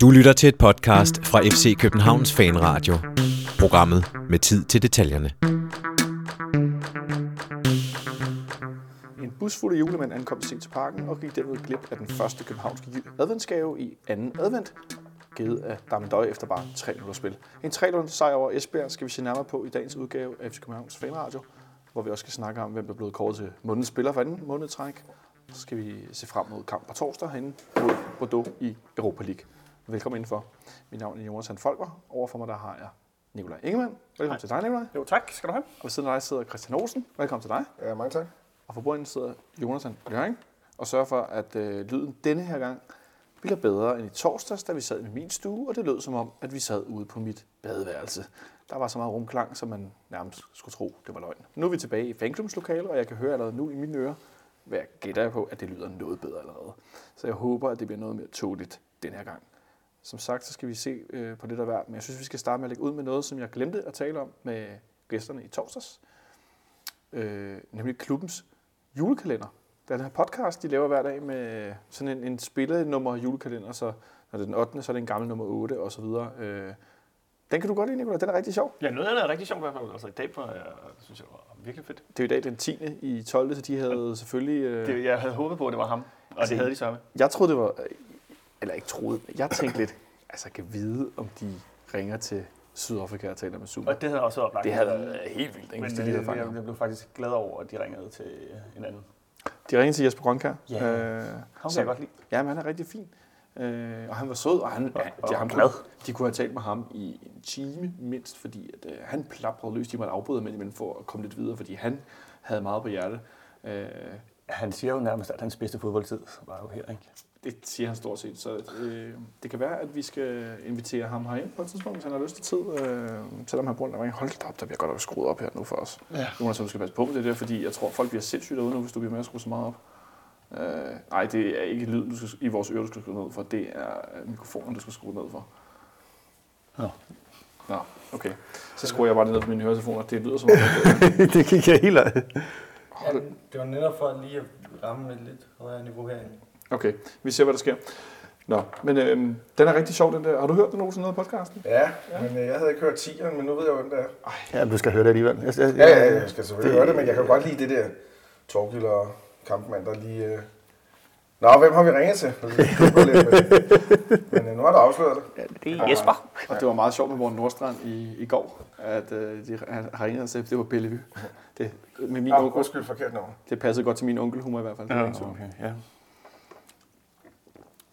Du lytter til et podcast fra FC Københavns Fanradio. Programmet med tid til detaljerne. En bus fuld af julemænd ankom sent til parken og gik derved glip af den første københavnske adventsgave i anden advent, givet af Damendøj efter bare 3 minutter spil. En 3 sejr over Esbjerg skal vi se nærmere på i dagens udgave af FC Københavns Fanradio, hvor vi også skal snakke om, hvem der er blevet kåret til månedens spiller for anden månedstræk. Så skal vi se frem mod kamp på torsdag herinde mod Bordeaux i Europa League. Velkommen indenfor. Mit navn er Jonas Hand Folker. Overfor mig der har jeg Nikolaj Ingemann. Velkommen Hej. til dig, Nikolaj. Jo, tak skal du have. Og ved siden af dig sidder Christian Olsen. Velkommen til dig. Ja, mange tak. Og for bordenden sidder Jonathan Løring og sørger for, at øh, lyden denne her gang bliver bedre end i torsdags, da vi sad i min stue, og det lød som om, at vi sad ude på mit badeværelse. Der var så meget rumklang, som man nærmest skulle tro, det var løgn. Nu er vi tilbage i fanklubbens og jeg kan høre allerede nu i mine ører, hvad jeg gætter jeg på, at det lyder noget bedre allerede. Så jeg håber, at det bliver noget mere tåligt den her gang. Som sagt, så skal vi se øh, på det der værd, men jeg synes, vi skal starte med at lægge ud med noget, som jeg glemte at tale om med gæsterne i torsdags. Øh, nemlig klubbens julekalender. Den her podcast, de laver hver dag med sådan en, en spillenummer julekalender, så når det er den 8., så er det en gammel nummer 8 og så videre. Øh, den kan du godt lide, Nicolai. Den er rigtig sjov. Ja, noget af det er rigtig sjovt i hvert fald. Altså i dag var jeg, synes jeg var virkelig fedt. Det er jo i dag den 10. i 12. så de havde selvfølgelig... Øh... Det, jeg havde håbet på, at det var ham, og altså, det havde de samme. Jeg troede, det var... Eller ikke troede, men jeg tænkte lidt, altså jeg kan vide, om de ringer til Sydafrika og taler med Zuma. Og det havde også oplagt. Det havde været helt vildt, ikke? Men de det, havde jeg, jeg blev faktisk glad over, at de ringede til en anden. De ringede til Jesper Grønkær. Ja, øh, ham kan jeg godt lide. Ja, men han er rigtig fin. Øh, og han var sød, og han, og, de, han glad. de kunne have talt med ham i en time mindst, fordi at, øh, han plaprede løs. De måtte afbryde med imellem for at komme lidt videre, fordi han havde meget på hjerte. Øh, han siger jo nærmest, at hans bedste fodboldtid var jo her, ikke? Det siger han stort set. Så øh, det kan være, at vi skal invitere ham herind på et tidspunkt, hvis han har lyst til tid. Øh, selvom han bruger en hold op, der bliver godt nok skruet op her nu for os. Ja. Jonas, du skal passe på med det der, fordi jeg tror, folk bliver sindssygt derude nu, hvis du bliver med at skrue så meget op. Øh, nej, det er ikke lyd du skal, i vores ører, du skal skrue ned for. Det er mikrofonen, du skal skrue ned for. Ja. Nå, okay. Så skruer jeg bare ned på mine høretelefoner. Det lyder som om, det, det gik jeg helt af. Ja, det var netop for lige at ramme et lidt højere niveau herinde. Okay, vi ser, hvad der sker. Nå, men øhm, den er rigtig sjov, den der. Har du hørt den nogensinde noget podcasten? Ja, ja, men øh, jeg havde ikke hørt 10'eren, men nu ved jeg, hvem det er. Ej. Ja, du skal høre det alligevel. Jeg, jeg, ja, ja, jeg skal selvfølgelig det, høre det, men jeg kan godt lide det der Torgild og kampmand, der lige... Øh... Nå, hvem har vi ringet til? men øh, nu har du afsløret det. Ja, det er Jesper. Og, og det var meget sjovt med Morten Nordstrand i, i går, at øh, de har ringet sagde, det var Bellevue. Det, med min oh, onkel, undskyld, forkert navn. Det passede godt til min onkelhumor i hvert fald. Ja, okay, ja.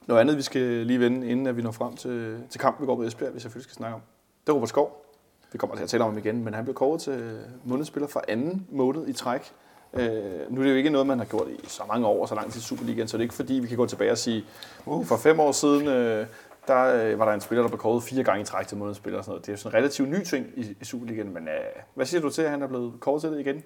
Noget andet, vi skal lige vende, inden at vi når frem til, til kampen, vi går på Esbjerg, vi selvfølgelig skal snakke om. Det er Robert Skov. Vi kommer til at tale om ham igen, men han blev kåret til månedsspiller for anden måned i træk. Øh, nu er det jo ikke noget, man har gjort i så mange år, så lang tid i Superligaen, så det er ikke fordi, vi kan gå tilbage og sige, uh, for fem år siden, øh, der øh, var der en spiller, der blev kåret fire gange i træk til månedsspiller og sådan noget. Det er jo sådan en relativt ny ting i, i Superligaen, men øh, hvad siger du til, at han er blevet kåret til det igen?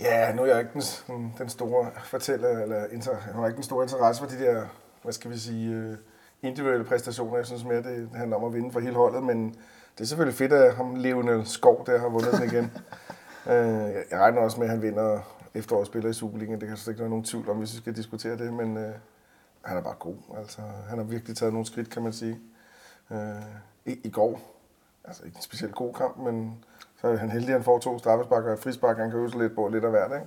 Ja, nu er jeg ikke den, den store fortæller, eller inter, jeg har ikke den store interesse for de der, hvad skal vi sige, øh, individuelle præstationer. Jeg synes mere, det handler om at vinde for hele holdet, men det er selvfølgelig fedt, at ham levende skov der har vundet den igen. Øh, jeg regner også med, at han vinder efterårsspiller i Superligaen. Det kan så ikke være nogen tvivl om, hvis vi skal diskutere det, men øh, han er bare god. Altså, han har virkelig taget nogle skridt, kan man sige. Øh, i, I går, altså ikke en specielt god kamp, men så er han heldig, at han får to straffespark og et frispark. Han kan øve sig lidt på lidt af hvert, ikke?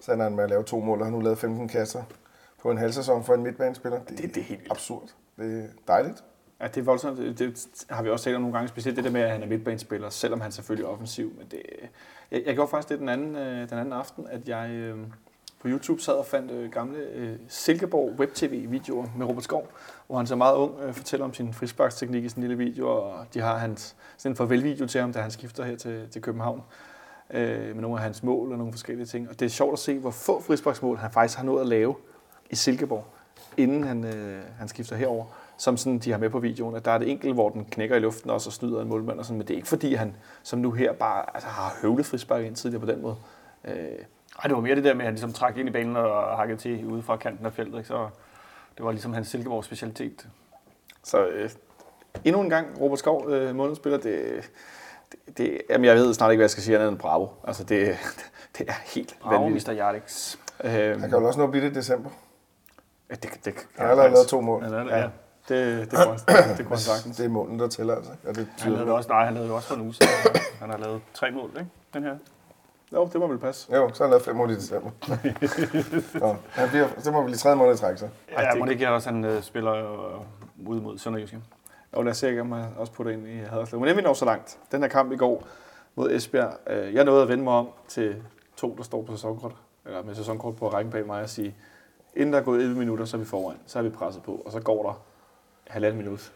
Så er han med at lave to mål, og han har nu lavet 15 kasser på en halv sæson for en midtbanespiller. Det, det, det er helt absurd. Det er dejligt. Ja, det er voldsomt. Det har vi også talt om nogle gange, specielt det der med, at han er midtbanespiller, selvom han selvfølgelig er offensiv. Men det, jeg, jeg gjorde faktisk det den anden, øh, den anden aften, at jeg øh, på YouTube sad og fandt øh, gamle øh, Silkeborg web-tv-videoer med Robert Skov, hvor han så meget ung øh, fortæller om sin frisparksteknik i sin lille video, og de har hans, sådan en farvelvideo til ham, da han skifter her til, til København øh, med nogle af hans mål og nogle forskellige ting. Og det er sjovt at se, hvor få frisparksmål han faktisk har nået at lave i Silkeborg, inden han, øh, han skifter herover som sådan, de har med på videoen, at der er det enkelt, hvor den knækker i luften og så snyder en målmand og sådan, men det er ikke fordi, han som nu her bare altså, har høvlet frispark ind tidligere på den måde. Øh. Ej, det var mere det der med, at han ligesom trak ind i banen og hakkede til ude fra kanten af feltet, ikke? så det var ligesom hans Silkeborg specialitet. Så øh, endnu en gang, Robert Skov, øh, månedsspiller, det, det, det, jamen jeg ved snart ikke, hvad jeg skal sige andet end bravo. Altså det, det er helt bravo, vanvittigt. Mr. Jardix. Øh, han kan jo også nå at blive det i december. Ja, det, det, han har allerede lavet to mål. Ja, ja. ja. Det, det, kunne, han, det kunne han sagtens. Det er målen, der tæller, altså. Ja, det Han lavede også, nej, han lavede jo også for en uge siden. Han har lavet tre mål, ikke? Den her. Jo, det må vel passe. Jo, så har han lavet fem mål i december. Nå, han bliver, det må blive tredje måned i træk, så. Ja, det- det, må det ikke også, han øh, spiller øh, ude mod Sønderjyske. Og lad os se, om jeg også putter ind i Haderslev. Men inden vi når så langt. Den her kamp i går mod Esbjerg. Øh, jeg nåede at vende mig om til to, der står på sæsonkort, eller med sæsonkort på rækken bag mig og sige, inden der er gået 11 minutter, så er vi foran. Så er vi presset på, og så går der halvanden minut.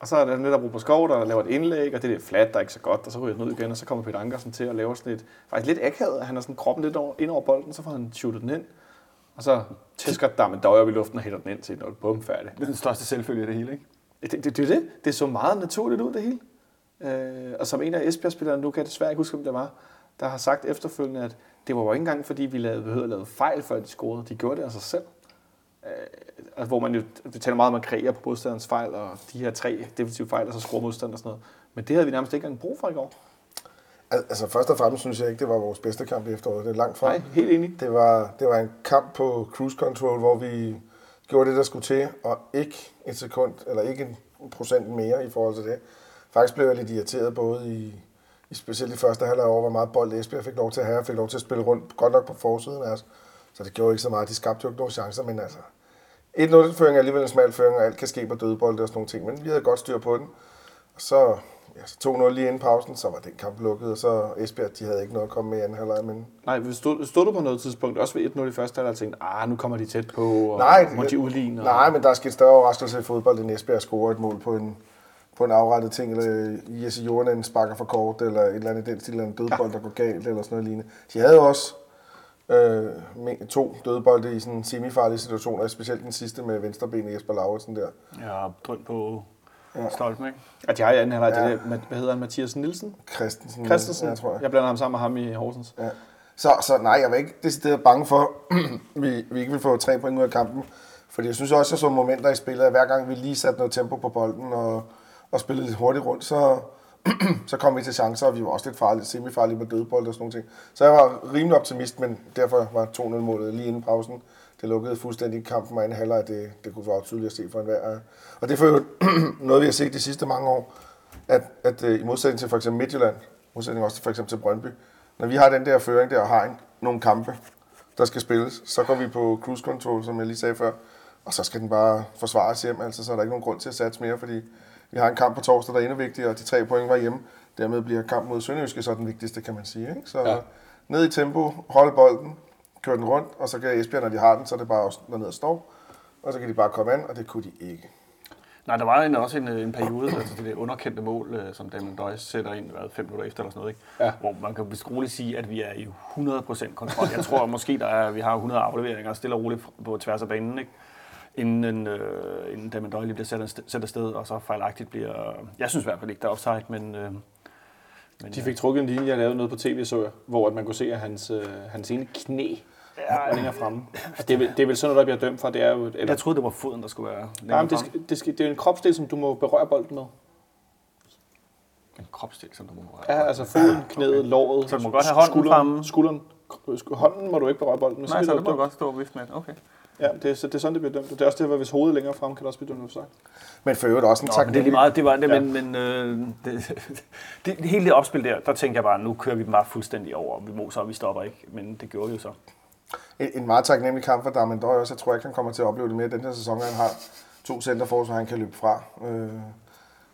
Og så er der netop Robert Skov, der laver et indlæg, og det er lidt flat, der er ikke så godt, og så ryger den ud igen, og så kommer Peter Ankersen til at lave sådan lidt, faktisk lidt akavet, han har sådan kroppen lidt over, ind over bolden, så får han shootet den ind, og så tæsker der med døjer op i luften og hætter den ind til et bum færdig. Det er den største selvfølge i det hele, ikke? Det, det, det, er det. det så meget naturligt ud, det hele. Øh, og som en af Esbjerg-spillerne, nu kan jeg desværre ikke huske, om det var, der har sagt efterfølgende, at det var jo ikke engang, fordi vi lavede, behøvede at lave fejl, før de scorede. De gjorde det af sig selv. Øh, altså, hvor man jo vi taler meget om at kreere på modstanderens fejl, og de her tre defensive fejl, og så score modstander og sådan noget. Men det havde vi nærmest ikke engang brug for i går. Al- Altså, først og fremmest synes jeg ikke, det var vores bedste kamp i efteråret. Det er langt fra. Nej, helt enig. Det var, det var en kamp på cruise control, hvor vi gjorde det, der skulle til, og ikke et sekund, eller ikke en procent mere i forhold til det. Faktisk blev jeg lidt irriteret, både i, i specielt i første halvleg over, hvor meget bold Esbjerg fik lov til at have, og fik lov til at spille rundt, godt nok på forsiden af os. Så det gjorde ikke så meget. De skabte jo ikke nogen chancer, men altså... 1-0-føring er alligevel en smal føring, og alt kan ske på dødbolde og sådan nogle ting, men vi havde godt styr på den. Og så, ja, så 2-0 lige inden pausen, så var den kamp lukket, og så Esbjerg, de havde ikke noget at komme med i anden halvleg, men Nej, vi stod, stod du på noget tidspunkt, også ved 1-0 i første halvleg, og tænkte, ah, nu kommer de tæt på, og Nej, må de udligne. Og... Nej, men der er sket større overraskelse i fodbold, end Esbjerg scorer et mål på en, på en afrettet ting, eller Jesse Jordan sparker for kort, eller et eller andet i den stil, eller en dødbold, der går galt, eller sådan noget lignende. De havde også øh, to dødbolde i sådan semifarlige situationer, specielt den sidste med venstrebenet Jesper Lauritsen der. Har drømt på ja. Stolpen, ikke? At de har anden halvleg, Ja. ja. det hvad hedder han, Mathias Nielsen? Christensen, Christensen. Ja, tror jeg. jeg blander ham sammen med ham i Horsens. Ja. Så, så nej, jeg var ikke decideret bange for, vi, vi ikke vil få tre point ud af kampen. Fordi jeg synes også, at så momenter i spillet, at hver gang vi lige satte noget tempo på bolden og, og spillede lidt hurtigt rundt, så, så kom vi til chancer, og vi var også lidt farlige, semifarlige med dødbold og sådan noget. Så jeg var rimelig optimist, men derfor var 2-0-målet lige inden pausen. Det lukkede fuldstændig kampen og anden halvleg, det, det kunne være tydeligt at se for enhver. Og det er jo noget, vi har set de sidste mange år, at, at øh, i modsætning til for eksempel Midtjylland, modsætning også til for eksempel til Brøndby, når vi har den der føring der og har en, nogle kampe, der skal spilles, så går vi på cruise control, som jeg lige sagde før, og så skal den bare forsvares hjem, altså så er der ikke nogen grund til at satse mere, fordi vi har en kamp på torsdag, der er endnu vigtigere, og de tre point var hjemme. Dermed bliver kamp mod Sønderjyske så den vigtigste, kan man sige. Ikke? Så ja. Ned i tempo, hold bolden, kør den rundt, og så kan Esbjerg, når de har den, så er det bare også dernede og står. Og så kan de bare komme an, og det kunne de ikke. Nej, der var en, også en, en periode, altså det der underkendte mål, øh, som Damien Døjs sætter ind, hvad, fem minutter efter eller sådan noget, ikke? Ja. hvor man kan vist roligt sige, at vi er i 100% kontrol. Jeg tror måske, der er, vi har 100 afleveringer stille og roligt på tværs af banen, ikke? Inden, øh, inden Damien Døj lige bliver sat afsted, sat afsted, og så fejlagtigt bliver... Jeg synes i hvert fald ikke, der er offside, men... Øh, men De fik trukket en linje, jeg lavede noget på tv, så jeg, hvor at man kunne se, at hans, øh, hans ene knæ var længere fremme. Altså, det, er, det er vel sådan noget, der bliver dømt for. Det er jo et, eller, jeg troede, det var foden, der skulle være nej, men det, skal, det, skal, det er jo en kropsdel, som du må berøre bolden med. En kropstil, som du må Ja, altså foden, knæet, låret, Så du må godt have hånden skulderen, fremme? skulderen. Sk- Hånden må du ikke berøre bolden med. Nej, bliver så det må du godt stå og vifte med. Okay. Ja, det er, så det er sådan, det bliver dømt. Det er også det, at hvis hovedet er længere frem, kan det også blive dømt offside. Men for øvrigt også en men det er lige meget, det var det, Ja. men, men øh, det, det, hele det opspil der, der tænkte jeg bare, nu kører vi dem bare fuldstændig over, vi moser, og vi stopper ikke, men det gjorde vi jo så. En, en meget taknemmelig kamp for Darmen Døj også. Jeg tror ikke, han kommer til at opleve det mere den her sæson. Han har to centerforsvar, han kan løbe fra. Øh,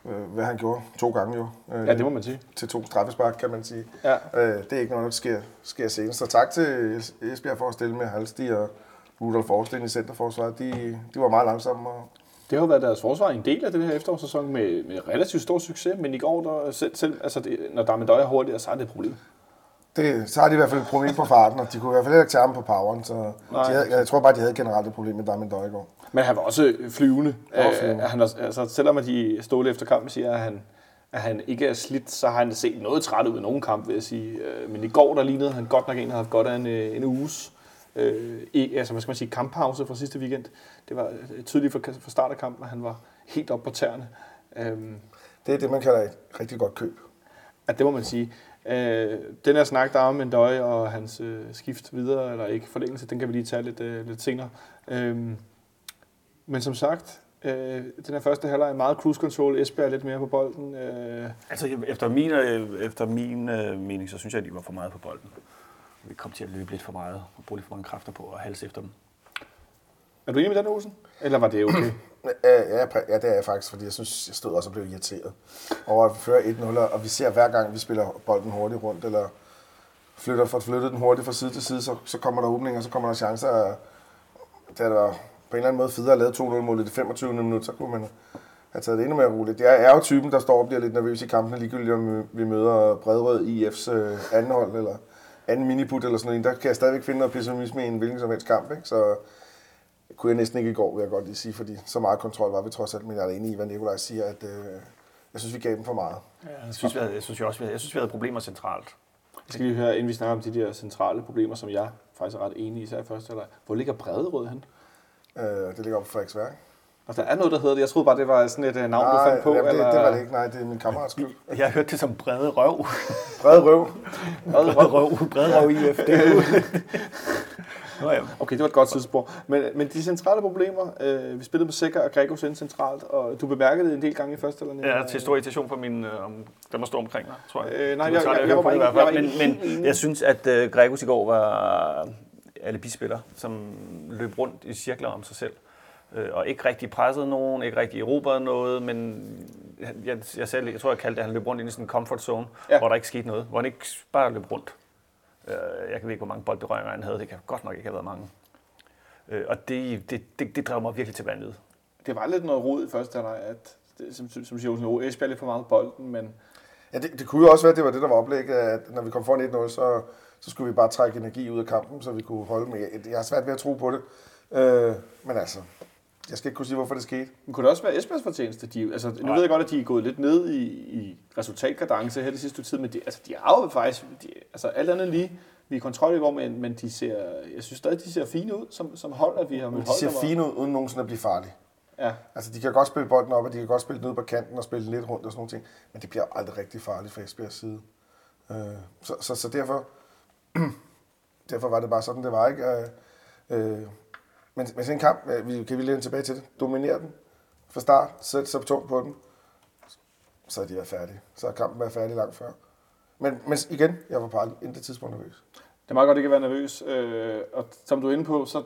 øh, hvad han gjorde to gange jo. Øh, Ja, det må man sige. Til to straffespark, kan man sige. Ja. Øh, det er ikke noget, der sker, sker senest. Så tak til Esbjerg for at stille med Halsti og Rudolf Forsten i centerforsvaret. De, de var meget langsomme. Og, Det har jo været deres forsvar en del af den her efterårssæson med, med relativt stor succes, men i går, der selv, selv altså det, når der er hurtigere, så er det et problem. det, så har de i hvert fald et problem på farten, og de kunne i hvert fald ikke tage ham på poweren. Så de Nej. havde, jeg tror bare, de havde generelt et problem med Darmen Døj i går. Men han var også flyvende. Han var flyvende. Øh, han, altså, selvom at de ståle efter kampen siger, at han, at han ikke er slidt, så har han set noget træt ud i nogen kamp, vil jeg sige. Øh, Men i går, der lignede han godt nok en, der havde haft godt af en, øh, en uges øh, ikke, altså, hvad skal man sige, kamppause fra sidste weekend. Det var øh, tydeligt for, for start af kampen, at han var helt oppe på tæerne. Øhm, Det er det, man kalder et rigtig godt køb. at det må man sige. Øh, den her snak, der er om Endøj og hans øh, skift videre, eller ikke forlængelse, den kan vi lige tage lidt, øh, lidt senere. Øh, men som sagt, Øh, den her første halvleg er meget cruise control. Esbjerg er lidt mere på bolden. Øh, Altså, efter min, øh, efter min øh, mening, så synes jeg, at de var for meget på bolden. Vi kom til at løbe lidt for meget og bruge lidt for mange kræfter på at halse efter dem. er du enig med den, Olsen? Eller var det okay? Ja, ja, det er jeg faktisk, fordi jeg synes, jeg stod også og blev irriteret over at vi fører 1-0, og vi ser hver gang, vi spiller bolden hurtigt rundt, eller flytter, får flyttet den hurtigt fra side til side, så, så kommer der åbninger, så kommer der chancer. Og det er der på en eller anden måde federe at lave 2-0-målet i det 25. minut, så kunne man have taget det endnu mere roligt. Jeg er jo typen, der står og bliver lidt nervøs i kampene, ligegyldigt om vi møder Bredrød IF's øh, anden hold, eller anden miniput eller sådan noget. Der kan jeg stadigvæk finde noget pessimisme i en hvilken som helst kamp, ikke? Så det kunne jeg næsten ikke i går, vil jeg godt lige sige, fordi så meget kontrol var vi trods alt, men jeg er enig i, hvad Nikolaj siger, at øh, jeg synes, vi gav dem for meget. Jeg synes, vi havde, jeg synes, jeg også, vi havde, jeg synes, vi havde problemer centralt. Jeg skal lige høre, inden vi snakker om de der centrale problemer, som jeg faktisk er ret enig i, især i første halvleg. Hvor ligger Brederød hen? Øh, det ligger op på Frederiksværk. Og der er noget, der hedder det. Jeg troede bare, det var sådan et øh, navn, du Nej, fandt på. jamen, det, eller... det, var det ikke. Nej, det er min kammerats klub. Jeg har hørt det som brede røv. Brede røv. Brede røv, brede røv IF. Det er. Nå ja. Okay, det var et godt tidsspor. Men, men de centrale problemer, øh, vi spillede med Sikker og Gregos ind centralt, og du bemærkede det en del gange i første eller Ja, til stor irritation for min, øh, om, der må stå omkring mig, tror jeg. Øh, nej, jeg- jeg- at jeg høre var på det i bare hvert fald. ikke- jeg Men, men enig. jeg synes, at uh, Gregus i går var alibispiller, som løb rundt i cirkler om sig selv. Øh, og ikke rigtig pressede nogen, ikke rigtig erobrede noget, men jeg, jeg, selv, jeg tror, jeg kaldte det, at han løb rundt ind i sådan en comfort zone, Ja. hvor der ikke skete noget. Hvor han ikke bare løb rundt. Øh, jeg kan ikke, hvor mange boldberøringer han havde. Det kan godt nok ikke have været mange. Øh, og det, det, det, det drev mig virkelig til vanvid. Det var lidt noget rod i første halvleg, at det, som, som siger Olsen, oh, Esbjerg er lidt for meget bolden, men Ja, det, det kunne jo også være, at det var det, der var oplægget, at når vi kom foran 1-0, så, så skulle vi bare trække energi ud af kampen, så vi kunne holde med. Jeg har svært ved at tro på det. Øh, men altså, jeg skal ikke kunne sige, hvorfor det skete. Men kunne det også være Esbjergs fortjeneste? De, altså, nu Nej. ved jeg godt, at de er gået lidt ned i, i resultatkadence her det sidste tid, men de, altså, de har jo faktisk, de, altså alt andet lige, vi er kontrol i går, men, men de ser, jeg synes stadig, de ser fine ud som, som hold, at vi har mødt de ser fine ud, uden nogensinde at blive farlige. Ja, Altså, de kan godt spille bolden op, og de kan godt spille den ud på kanten og spille lidt rundt og sådan nogle ting, men det bliver aldrig rigtig farligt fra Esbjergs side. Øh, så, så, så derfor, derfor var det bare sådan, det var, ikke? Øh, øh, men, men sådan en kamp, øh, vi kan vi lige tilbage til det, dominere den fra start, sætte sig tungt på den, så er de været færdige. Så er kampen været færdig langt før. Men, men igen, jeg var på intet tidspunkt nervøs. det er meget godt ikke at være nervøs, øh, og som du er inde på, så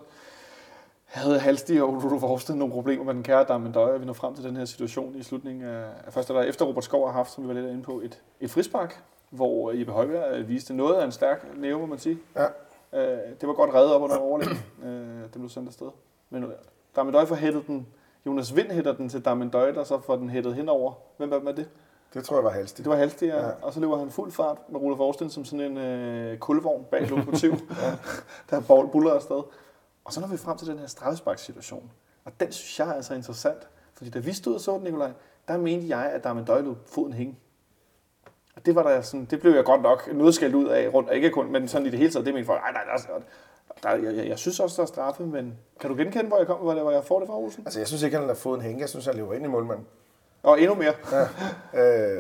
havde Halsti og Rudolf Horsted nogle problemer med den kære Damendøje, og vi når frem til den her situation i slutningen af, af første halvleg efter Robert Skov har haft, som vi var lidt inde på, et, et frispark, hvor Jeppe Højbjerg øh, viste noget af en stærk næve, må man sige. Ja. Øh, det var godt reddet op under overlæg. øh, den blev sendt afsted. Men øh, Damendøj får hættet den. Jonas Vind hætter den til Damendøj, der så får den hættet henover. Hvem var med det? Det tror jeg var halstigt. Det var Halstig, ja. Ja. og så løber han fuld fart med Rudolf Aarsten som sådan en øh, kulvogn bag lokomotiv, der bold buller afsted. Og så når vi frem til den her straffesparkssituation, og den synes jeg er altså interessant, fordi da vi stod og så den, Nikolaj, der mente jeg, at der med døjløb foden hænge. Og det var der sådan, det blev jeg godt nok noget skældt ud af rundt, ikke kun, men sådan i det hele taget, det mente folk, nej, nej, der, er- der, jeg, jeg, jeg, synes også, der er straffe, men kan du genkende, hvor jeg, kom, hvor, hvor jeg får det fra, Olsen? Altså, jeg synes ikke, han lader foden hænge. Jeg synes, han løber ind i målmanden. Og endnu mere. Ja. Øh,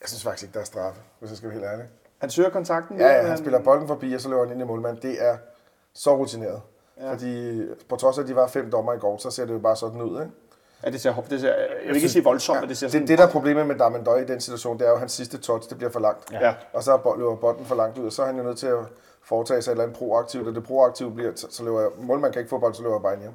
jeg synes faktisk ikke, der er straffe, hvis jeg skal være helt ærlig. Han søger kontakten. Ja, ja, men han spiller bolden forbi, og så løber han ind i målmanden. Det er så rutineret. Ja. Fordi på trods af, at de var fem dommer i går, så ser det jo bare sådan ud. Ikke? Ja, det ser, det ser, jeg vil ikke sige voldsomt, ja, men det ser sådan... det, det, der er problemet med Damendøj i den situation, det er jo, at hans sidste touch, det bliver for langt. Ja. Og så er løber bolden for langt ud, og så er han jo nødt til at foretage sig et eller andet proaktivt, og det proaktivt bliver, så så løber jeg, målmanden kan ikke få bolden, så løber jeg bare ind hjem.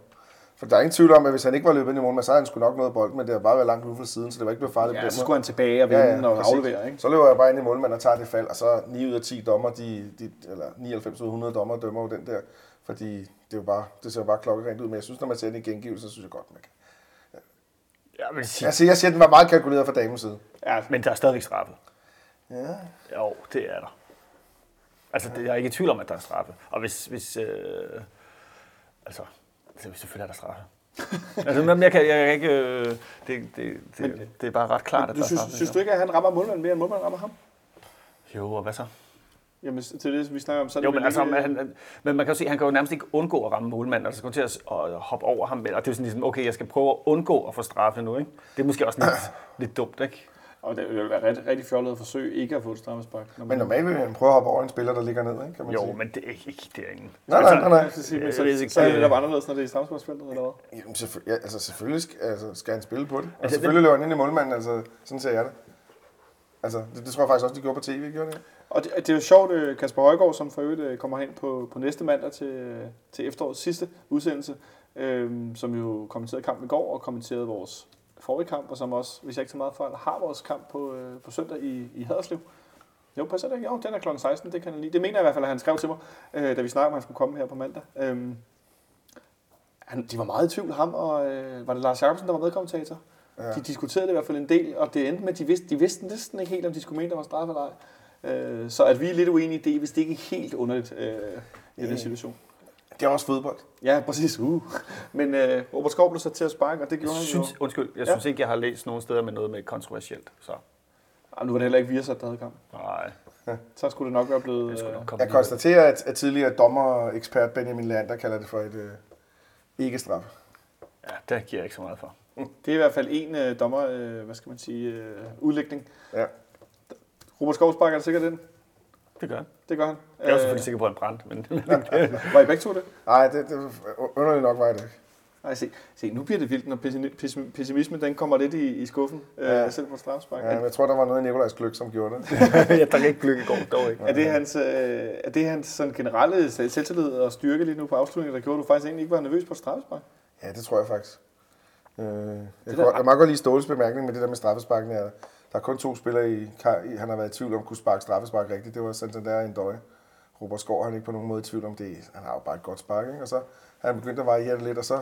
For der er ingen tvivl om, at hvis han ikke var løbet ind i målmanden, så havde han sgu nok noget bolden, men det har bare været langt ude fra siden, så det var ikke blevet farligt Ja, så skulle han tilbage og vinde ja, ja, og aflevere, ikke? Så løber jeg bare ind i målmanden og tager det fald, og så 9 ud af 10 dommer, de, de, eller 99 ud af 100 dommer dømmer jo den der, fordi det, er jo bare, det ser jo bare klokkerent ud, men jeg synes, når man ser den i gengivelse, så synes jeg godt, man kan. Jeg vil sige, Jeg siger, jeg siger, den var meget kalkuleret fra damens side. Ja, men der er stadigvæk straffe. Ja. Jo, det er der. Altså, det, jeg er ikke i tvivl om, at der er straffe. Og hvis, hvis øh, altså, så selvfølgelig er der straffe. altså, men jeg kan, jeg kan ikke, øh, det, det, det, det, er bare ret klart, at du der er synes, straffe. synes du ikke, at han rammer målmanden mere, end målmanden rammer ham? Jo, og hvad så? Jamen, til det, vi snakker om, så er det Jo, men, altså, ikke- han, han- men man kan jo se, at han kan jo nærmest ikke undgå at ramme målmanden, altså kommer til at, hoppe over ham. Og det er jo sådan ligesom, okay, jeg skal prøve at undgå at få straffe nu, ikke? Det er måske også lidt, lidt dumt, ikke? Og det vil være rigtig, rigtig fjollet at forsøge ikke at få et straffespark. Når Men normalt vil han prøve at hoppe over en spiller, der ligger ned, ikke? Kan man Jo, sige. men det er ikke, ikke derinde. Nej, nej, nej, nej. Jeg skal sige, men Jeg så, ikke, så er det øh, netop anderledes, når det er i straffesparksfeltet, eller hvad? Jamen, selvfølgelig, ja, altså, selvfølgelig skal, altså, skal han spille på det. Og Altså, altså, selvfølgelig løber han ind i målmanden, altså, sådan ser jeg det. Altså, det, det tror jeg faktisk også, de gjorde på tv, gjorde det? Og det, det er jo sjovt, øh, Kasper Højgaard, som for øvrigt øh, kommer hen på, på næste mandag til, øh, til efterårets sidste udsendelse, øhm, som jo kommenterede kampen i går og kommenterede vores forrige kamp, og som også, hvis jeg ikke så meget fejl, har vores kamp på, øh, på søndag i, i Haderslev. Jo, passer det ikke? Jo, den er kl. 16, det kan han lige. Det mener jeg i hvert fald, at han skrev til mig, øh, da vi snakkede om, at han skulle komme her på mandag. Øhm, han, de var meget i tvivl, ham og øh, var det Lars Jacobsen, der var medkommentator? Ja. De diskuterede det i hvert fald en del, og det endte med, at de vidste, de vidste næsten ikke helt, om de skulle mene, der var straf eller ej. Øh, så at vi er lidt uenige i det, hvis det ikke er helt underligt øh, i den situation. Det er også fodbold. Ja, præcis. Uh. Men øh, Robert Skov blev sat til at sparke, og det Jeg gjorde han synes, jo. undskyld, jeg Ja. synes ikke, jeg har læst nogen steder med noget med kontroversielt. Så Ej, nu var det heller ikke Viasat, der havde kamp. nej, Så skulle det nok være blevet... Øh, nok komme Jeg konstaterer, at, at tidligere dommerekspert Benjamin Lander kalder det for et øh, ikke-straf. Ja, det giver jeg ikke så meget for. Det er i hvert fald en øh, dommer, øh, hvad skal man sige, øh, udlægning. Ja. Robert Skov sparker det sikkert ind. Det gør han. Det gør han. Jeg er jo selvfølgelig sikker på, at han brændte, men Var I begge to det? Nej, det, det, underligt nok var det ikke. Nej, se, se, nu bliver det vildt, når pessi- pessi- pessimismen den kommer lidt i, i skuffen, Ja. øh, selv på strafspark. Ja, men jeg tror, der var noget i Nikolajs Gløk, som gjorde det. jeg drak ikke gløk i går, dog ikke. Er det hans, øh, er det hans sådan generelle selv- selvtillid og styrke lige nu på afslutningen, der gjorde, at du faktisk egentlig ikke var nervøs på straffespark? Ja, det tror jeg faktisk. Øh, jeg, der kan, godt- jeg må godt lige Ståles bemærkning med det der med straffesparken. Ja. Der er kun to spillere i, han har været i tvivl om, kunne sparke straffespark rigtigt. Det var Santander og Endøje. Robert Skov har han ikke på nogen måde i tvivl om det. Han har jo bare et godt spark, ikke? Og så har han begyndt at variere det lidt, og så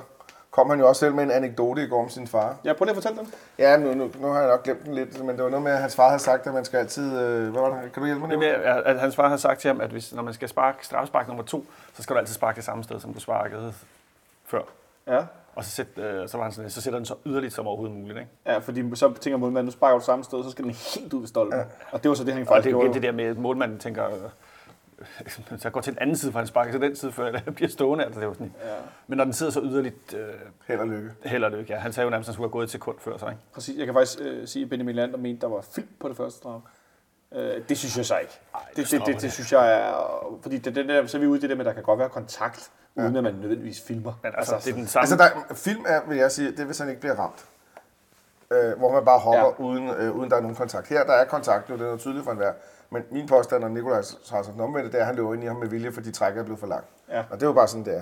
kom han jo også selv med en anekdote i går om sin far. Ja, prøv lige at fortælle den. Ja, nu, nu, nu har jeg nok glemt den lidt, men det var noget med, at hans far havde sagt, at man skal altid... Øh, hvad var det? Kan du hjælpe mig? Det med, at hans far har sagt til ham, at hvis, når man skal sparke straffespark nummer to, så skal du altid sparke det samme sted, som du sparkede før. Ja. Og så, sæt, øh, så, var han sådan, så sætter den så yderligt som overhovedet muligt. Ikke? Ja, fordi så tænker målmanden, nu sparker du samme sted, så skal den helt ud ved stolpen. Ja. Og det var så det, han Og faktisk det er jo gjorde. det der med, at målmanden tænker, øh, så går til den anden side, for han sparker til den side, før det bliver stående. Altså, det er jo sådan, Ja, Men når den sidder så yderligt, øh, Held og lykke. held og lykke. Ja. Han sagde jo nærmest, at han skulle have gået et sekund før sig. Ikke? præcis. Jeg kan faktisk øh, sige, at Benjamin Lander mente, der var film på det første straf. Øh, det synes jeg så ikke. Ej, Det, det, stopper det, det, synes jeg er... Fordi det, det der, så er vi ude i det der med, at der kan godt være kontakt, ja. uden at man nødvendigvis filmer. Men altså, det er den samme. Altså, der, film er, vil jeg sige, det hvis han ikke bliver ramt. Øh, hvor man bare hopper, ja. uden, øh, uden der er nogen kontakt. Her der er kontakt, jo, det er jo tydeligt for enhver. Men min påstand, og Nikolaj har sådan omvendt, det er, at han løber ind i ham med vilje, fordi trækket er blevet for langt. Ja. Og det er jo bare sådan, det er.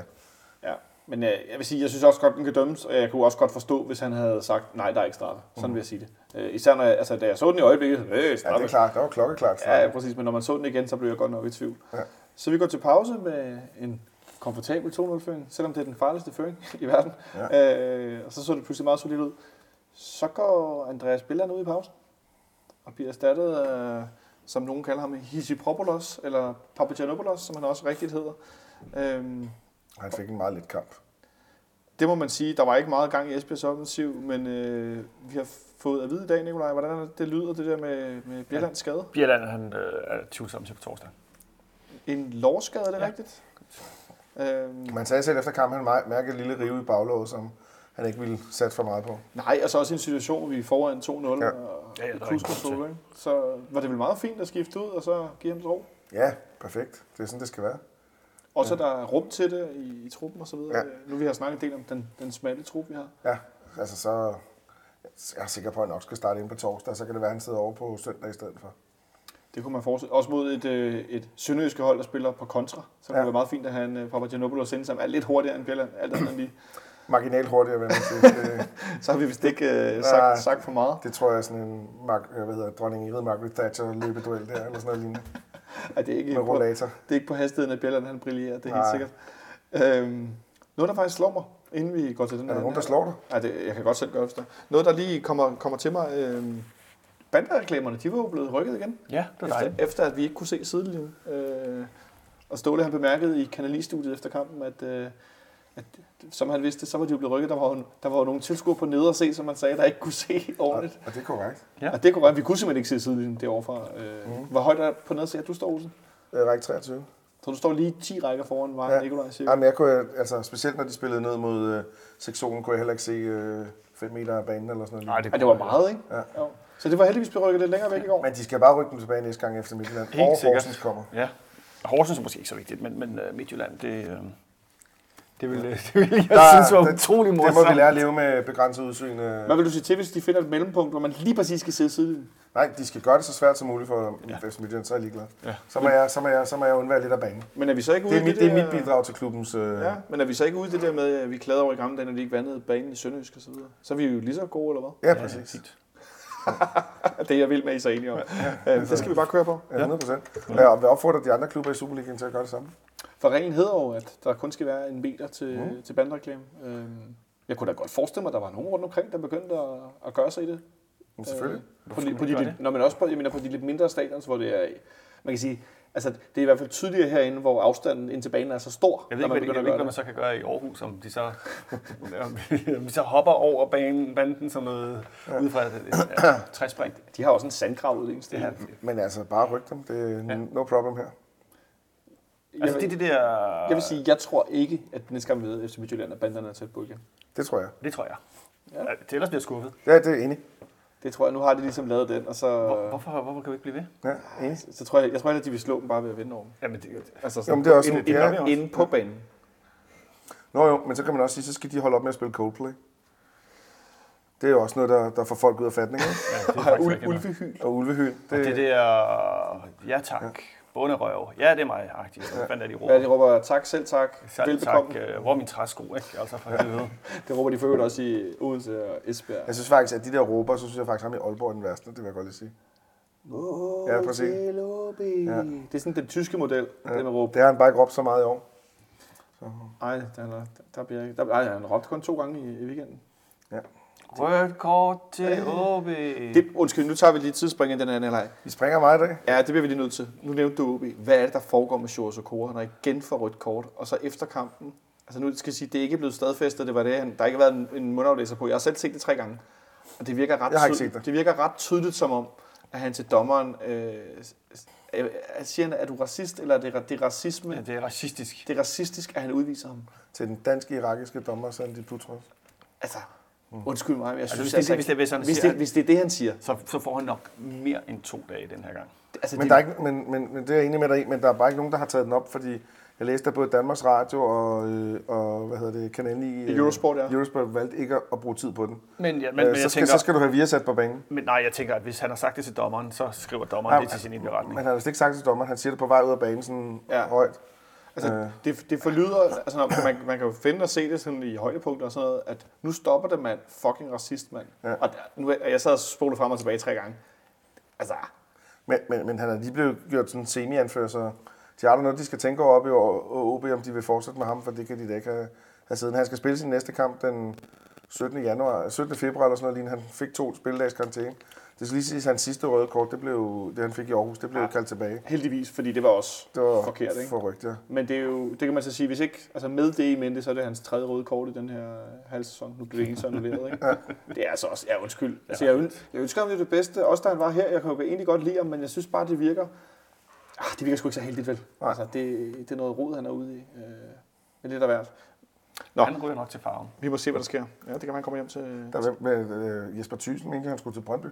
Ja, men øh, jeg vil sige, jeg synes også godt, den kan dømmes, og jeg kunne også godt forstå, hvis han havde sagt, nej, der er ikke straffe. Sådan vil jeg sige det. Øh, især når jeg, altså, da jeg så den i øjeblikket, øh, Ja, det straffe. er klart. Der var klokkeklart. Ja, ja, præcis, men når man så den igen, så blev jeg godt nok i tvivl. Ja. Så vi går til pause med en komfortabel 2-0-føring, selvom det er den farligste føring i verden. Ja. Øh, og så så det pludselig meget solidt ud. Så går Andreas Billard ud i pausen, og bliver erstattet af, som nogen kalder ham, Hisipropoulos, eller Papagiannopoulos, som han også rigtigt hedder. Øhm, Han fik en meget let kamp. det må man sige. Der var ikke meget gang i Esbjergs offensiv, men øh, vi har fået at vide i dag, Nikolaj, hvordan det lyder, det der med, med Bjellands skade. Bjelland, han øh, er tvivlsom til på torsdag. En lårskade, er det. Ja. rigtigt? Øhm, Man sagde selv efter kampen, han mærkede et lille rive i baglåget, som han ikke ville sætte for meget på. nej, og så også i en situation, hvor vi er foran 2-0 Ja. og Ja, ja, er ikke? Så var det vel meget fint at skifte ud, og så give ham ro. Ja, perfekt. Det er sådan, det skal være. Også ja. der er rum til det i, i truppen og så videre. Ja. Nu vi har snakket en del om den, den smalle trup, vi har. Ja, altså så... Jeg er sikker på, at han nok skal starte ind på torsdag, så kan det være, at han sidder over på søndag i stedet for. Det kunne man forestille. Også mod et, øh, et sønderjyske hold, der spiller på kontra. Så det Ja. ja. være meget fint at have en uh, Papagiannopoulos ind, som er lidt hurtigere end Bjelland. Alt andet lige. Marginalt hurtigere, vil jeg sige. Så har vi vist ikke uh, Nej. sagt, sagt for meget. det tror jeg er sådan en Mark, øh, hvad hedder, dronning Ingrid Margaret Thatcher løbeduel der, eller sådan noget lignende. Ej, det, er ikke Med på, rollator. det er ikke på hastigheden, at Bjelland han brillerer. Det er Nej. helt sikkert. Øhm, noget, der faktisk slår mig, inden vi går til den Er der her- nogen, der slår dig? Ja, det, jeg kan godt selv gøre det. Noget, der lige kommer, kommer til mig. Øhm, Bandereklamerne, de var jo blevet rykket igen. Ja, det er Efter, dejligt. efter at vi ikke kunne se sidelinjen. Øh, og Ståle han bemærkede i kanalistudiet efter kampen, at, øh, at som han vidste, så var de jo blevet rykket. Der var jo, der var jo nogle tilskuere på nede og se, som man sagde, der ikke kunne se ordentligt. Og det er korrekt. Ja. Og det kunne være, vi kunne simpelthen ikke se sidelinjen derovre fra. Øh, Mhm. Hvor højt er på nede ser du står, Olsen? Øh, række 23. Så du står lige 10 rækker foran mig, Ja. Nikolaj siger. Jamen, jeg kunne, altså, specielt når de spillede ned mod øh, sektionen, kunne jeg heller ikke se 5 meter af banen eller sådan noget. Nej, Ja, det var meget, ikke? Ja. Jo. Så det var heldigvis blevet rykket lidt længere væk i går. Men de skal bare rykke dem tilbage næste gang efter Midtjylland. Helt og sikkert. Horsens kommer. Ja. Horsens er måske ikke så vigtigt, men, men uh, Midtjylland, det, uh, det, vil, det vil jeg Der- synes var det- utrolig morsomt. Det må vi lære at leve med begrænset udsyn. øh. Hvad vil du sige til, hvis de finder et mellempunkt, hvor man lige præcis skal sidde siden? Nej, de skal gøre det så svært som muligt for ja. FC Midtjylland, så er jeg ligeglad. Ja. Så, må jeg, så, må jeg, så må jeg undvære lidt af banen. Men er vi så ikke ude Det er, mit, det det er mit bidrag til klubbens... Øh, Ja, men er vi så ikke ude i det der med, at vi klader over i gamle dage, når de ikke vandede banen i Sønderjysk og så videre? Så er vi jo lige så gode, eller hvad? ja, præcis. fint. Det er jeg vil med, I så enige om. Ja, det skal vi bare køre på. Ja, 100 procent. Og jeg vil opfordre de andre klubber i Superligaen til at gøre det samme. For reglen hedder jo, at der kun skal være en meter til, mm. til bandreklame. Øhm, jeg kunne da godt forestille mig, at der var nogen rundt omkring, der begyndte at, at gøre sig i det. Men selvfølgelig. Øh, på, de, på, de, lidt, det? når man også på, jeg mener, på de lidt mindre stadions, hvor det er, man kan sige, altså det er i hvert fald tydeligere herinde, hvor afstanden ind til banen er så stor, Jeg ved når ikke, man hvad, jeg begynder ved at ikke, hvad man så kan gøre i Aarhus, om de så, om de så hopper over banen, banden som noget ja. ud fra et, et, et træspring. De har også en sandkrav ud, ikke? Det her. Men altså, bare ryk dem. Det er Ja. no problem her. Jeg, Altså, vil, det det der... jeg vil sige, jeg tror ikke, at næste gang vi ved FC Midtjylland, at banderne er tæt på igen. Det tror jeg. Det tror jeg. Ja. Ja. Det ellers bliver skuffet. Ja, det er enig. Det tror jeg, nu har de ligesom lavet den, og så, Hvor, hvorfor, hvorfor kan vi ikke blive ved? Ja, enig. så tror jeg, jeg tror, at de vil slå dem bare ved at vinde over dem. Jamen, det, Altså Jamen, det er også inde, en- inde, ja. inde, inde på banen. Nå jo, men så kan man også sige, så skal de holde op med at spille Coldplay. Det er jo også noget, der, der får folk ud af fatning. Ikke? ja, det er Og ulvehyl. Og ulvehyl. Og det der... Ja tak. Bonderøv. Ja, det er mig. Agtigt. Hvad fanden er de råber? Ja, de råber tak, selv tak, Selv velbekomme. tak. øh, Hvor er min træsko, ikke? Altså for helvede. Det råber de for øvrigt også i Odense og Esbjerg. Jeg synes faktisk, at de der råber, så synes jeg faktisk, at ham i Aalborg er den værste. Det vil jeg godt lige sige. Ja, præcis. Ja. Ja. Det er sådan den tyske model, ja. det med råb. Det har han bare ikke råbt så meget i år. Nej, der, der, der bliver ikke. Der, ej, han råbte kun to gange i, i weekenden. Rødt kort til OB. Det, undskyld, nu tager vi lige tidsspring i den anden halvleg. Vi springer meget i dag. Ja, det bliver vi lige nødt til. Nu nævnte du OB. Hvad er det, der foregår med Sjurs Okora? Han har igen for rødt kort, og så efter kampen. Altså nu skal jeg sige, det er ikke blevet stadfæstet, det var det. Han, der har ikke været en, en mundaflæser på. Jeg har selv set det tre gange. Og det virker ret, Jeg har ikke tydeligt- set det. det virker ret tydeligt som om, at han til dommeren øh, øh, siger, han, er du racist, eller er det, det er racisme? Ja, det er racistisk. Det er racistisk, at han udviser ham. Til den danske-irakiske dommer, Sandy Putros. Altså, undskyld mig, men jeg synes hvis det- altså, hvis det- hvis han hvis, siger- det, hvis det er det, han siger. Så, så får han nok mere end to dage den her gang. Altså, Men, det, der er ikke, men, men, men det er jeg enig med dig i, men der er bare ikke nogen, der har taget den op, fordi jeg læste, at både Danmarks Radio og, øh, og hvad hedder det, kanalen i Eurosport, ja. Eurosport valgte ikke at, bruge tid på den. Men, ja, men, Men, men øh, så, jeg skal, tænker, så skal du have Viasat på banen. men nej, jeg tænker, at hvis han har sagt det til dommeren, så skriver dommeren Nej, det til sin indberetning. Men han har vist ikke sagt det til dommeren, han siger det på vej ud af banen sådan ja. højt. Altså, Øh. det, det forlyder, altså når man, man kan jo finde og se det sådan i højdepunkter og sådan noget, at nu stopper det mand, fucking racist mand. Ja. Og der, nu, jeg sad og spolede frem og tilbage tre gange. Altså, Men, men, men han er lige blevet gjort sådan semi-anfører, så de har der noget, de skal tænke over op i OB, om de vil fortsætte med ham, for det kan de da ikke have, have siden. Han skal spille sin næste kamp den 17. januar, 17. februar eller sådan noget. Han fik to spilledags karantæne. Det skal lige sige, at hans sidste røde kort, det, blev, det han fik i Aarhus, det blev Ja. kaldt tilbage. heldigvis, fordi det var også Det var forkert, ikke? forrygt, ja. Men det er jo, det kan man så sige, hvis ikke, altså med det i mente, så er det hans tredje røde kort i den her halv sæson. Nu blev det ene så annulleret, ikke? Det er altså også, ja undskyld. Altså, jeg, øn- jeg ønsker ham det, det bedste, også da han var her. Jeg kan jo egentlig godt lide ham, men jeg synes bare, det virker, ah, det virker sgu ikke så heldigt, vel? Nej. Altså, det, det er noget rod, han er ude i. Øh, men det er der værd. Nå. Han ryger nok til farven. Vi må se, hvad der sker. Ja, det kan man komme hjem til. Der var med, øh, Jesper Thyssen mente, at han skulle til Brøndby.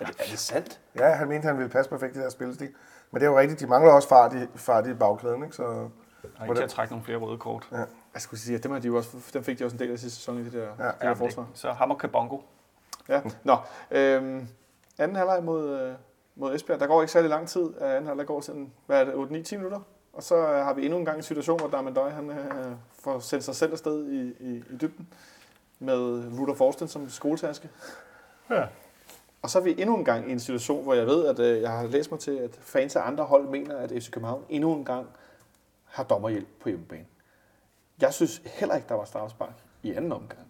Er det, er det sandt? Ja, han mente, han ville passe perfekt i deres spillestil. Men det er jo rigtigt, de mangler også fart i, fart i bagkæden, ikke? Så Og ikke Hvordan- til at trække nogle flere røde kort. Ja. Jeg skulle sige, at dem, har de jo også, dem fik de også en del af sidste sæson i det der, ja, det der Ja, forsvar. det- Så ham og Kabongo. Ja. Nå, øhm, anden halvleg mod, øh, mod Esbjerg. Der går ikke særlig lang tid. af Anden halvleg går sådan, hvad er det, 8-9-10 minutter. Og så øh, har vi endnu en gang en situation, hvor Darmendøj, han øh, får sendt sig selv afsted i, i, i dybden med Rudolf Forsten som skoletaske. Ja. Og så er vi endnu en gang i en situation, hvor jeg ved, at øh, jeg har læst mig til, at fans af andre hold mener, at FC København endnu en gang har dommerhjælp på hjemmebane. Jeg synes heller ikke, der var straffespark i anden omgang.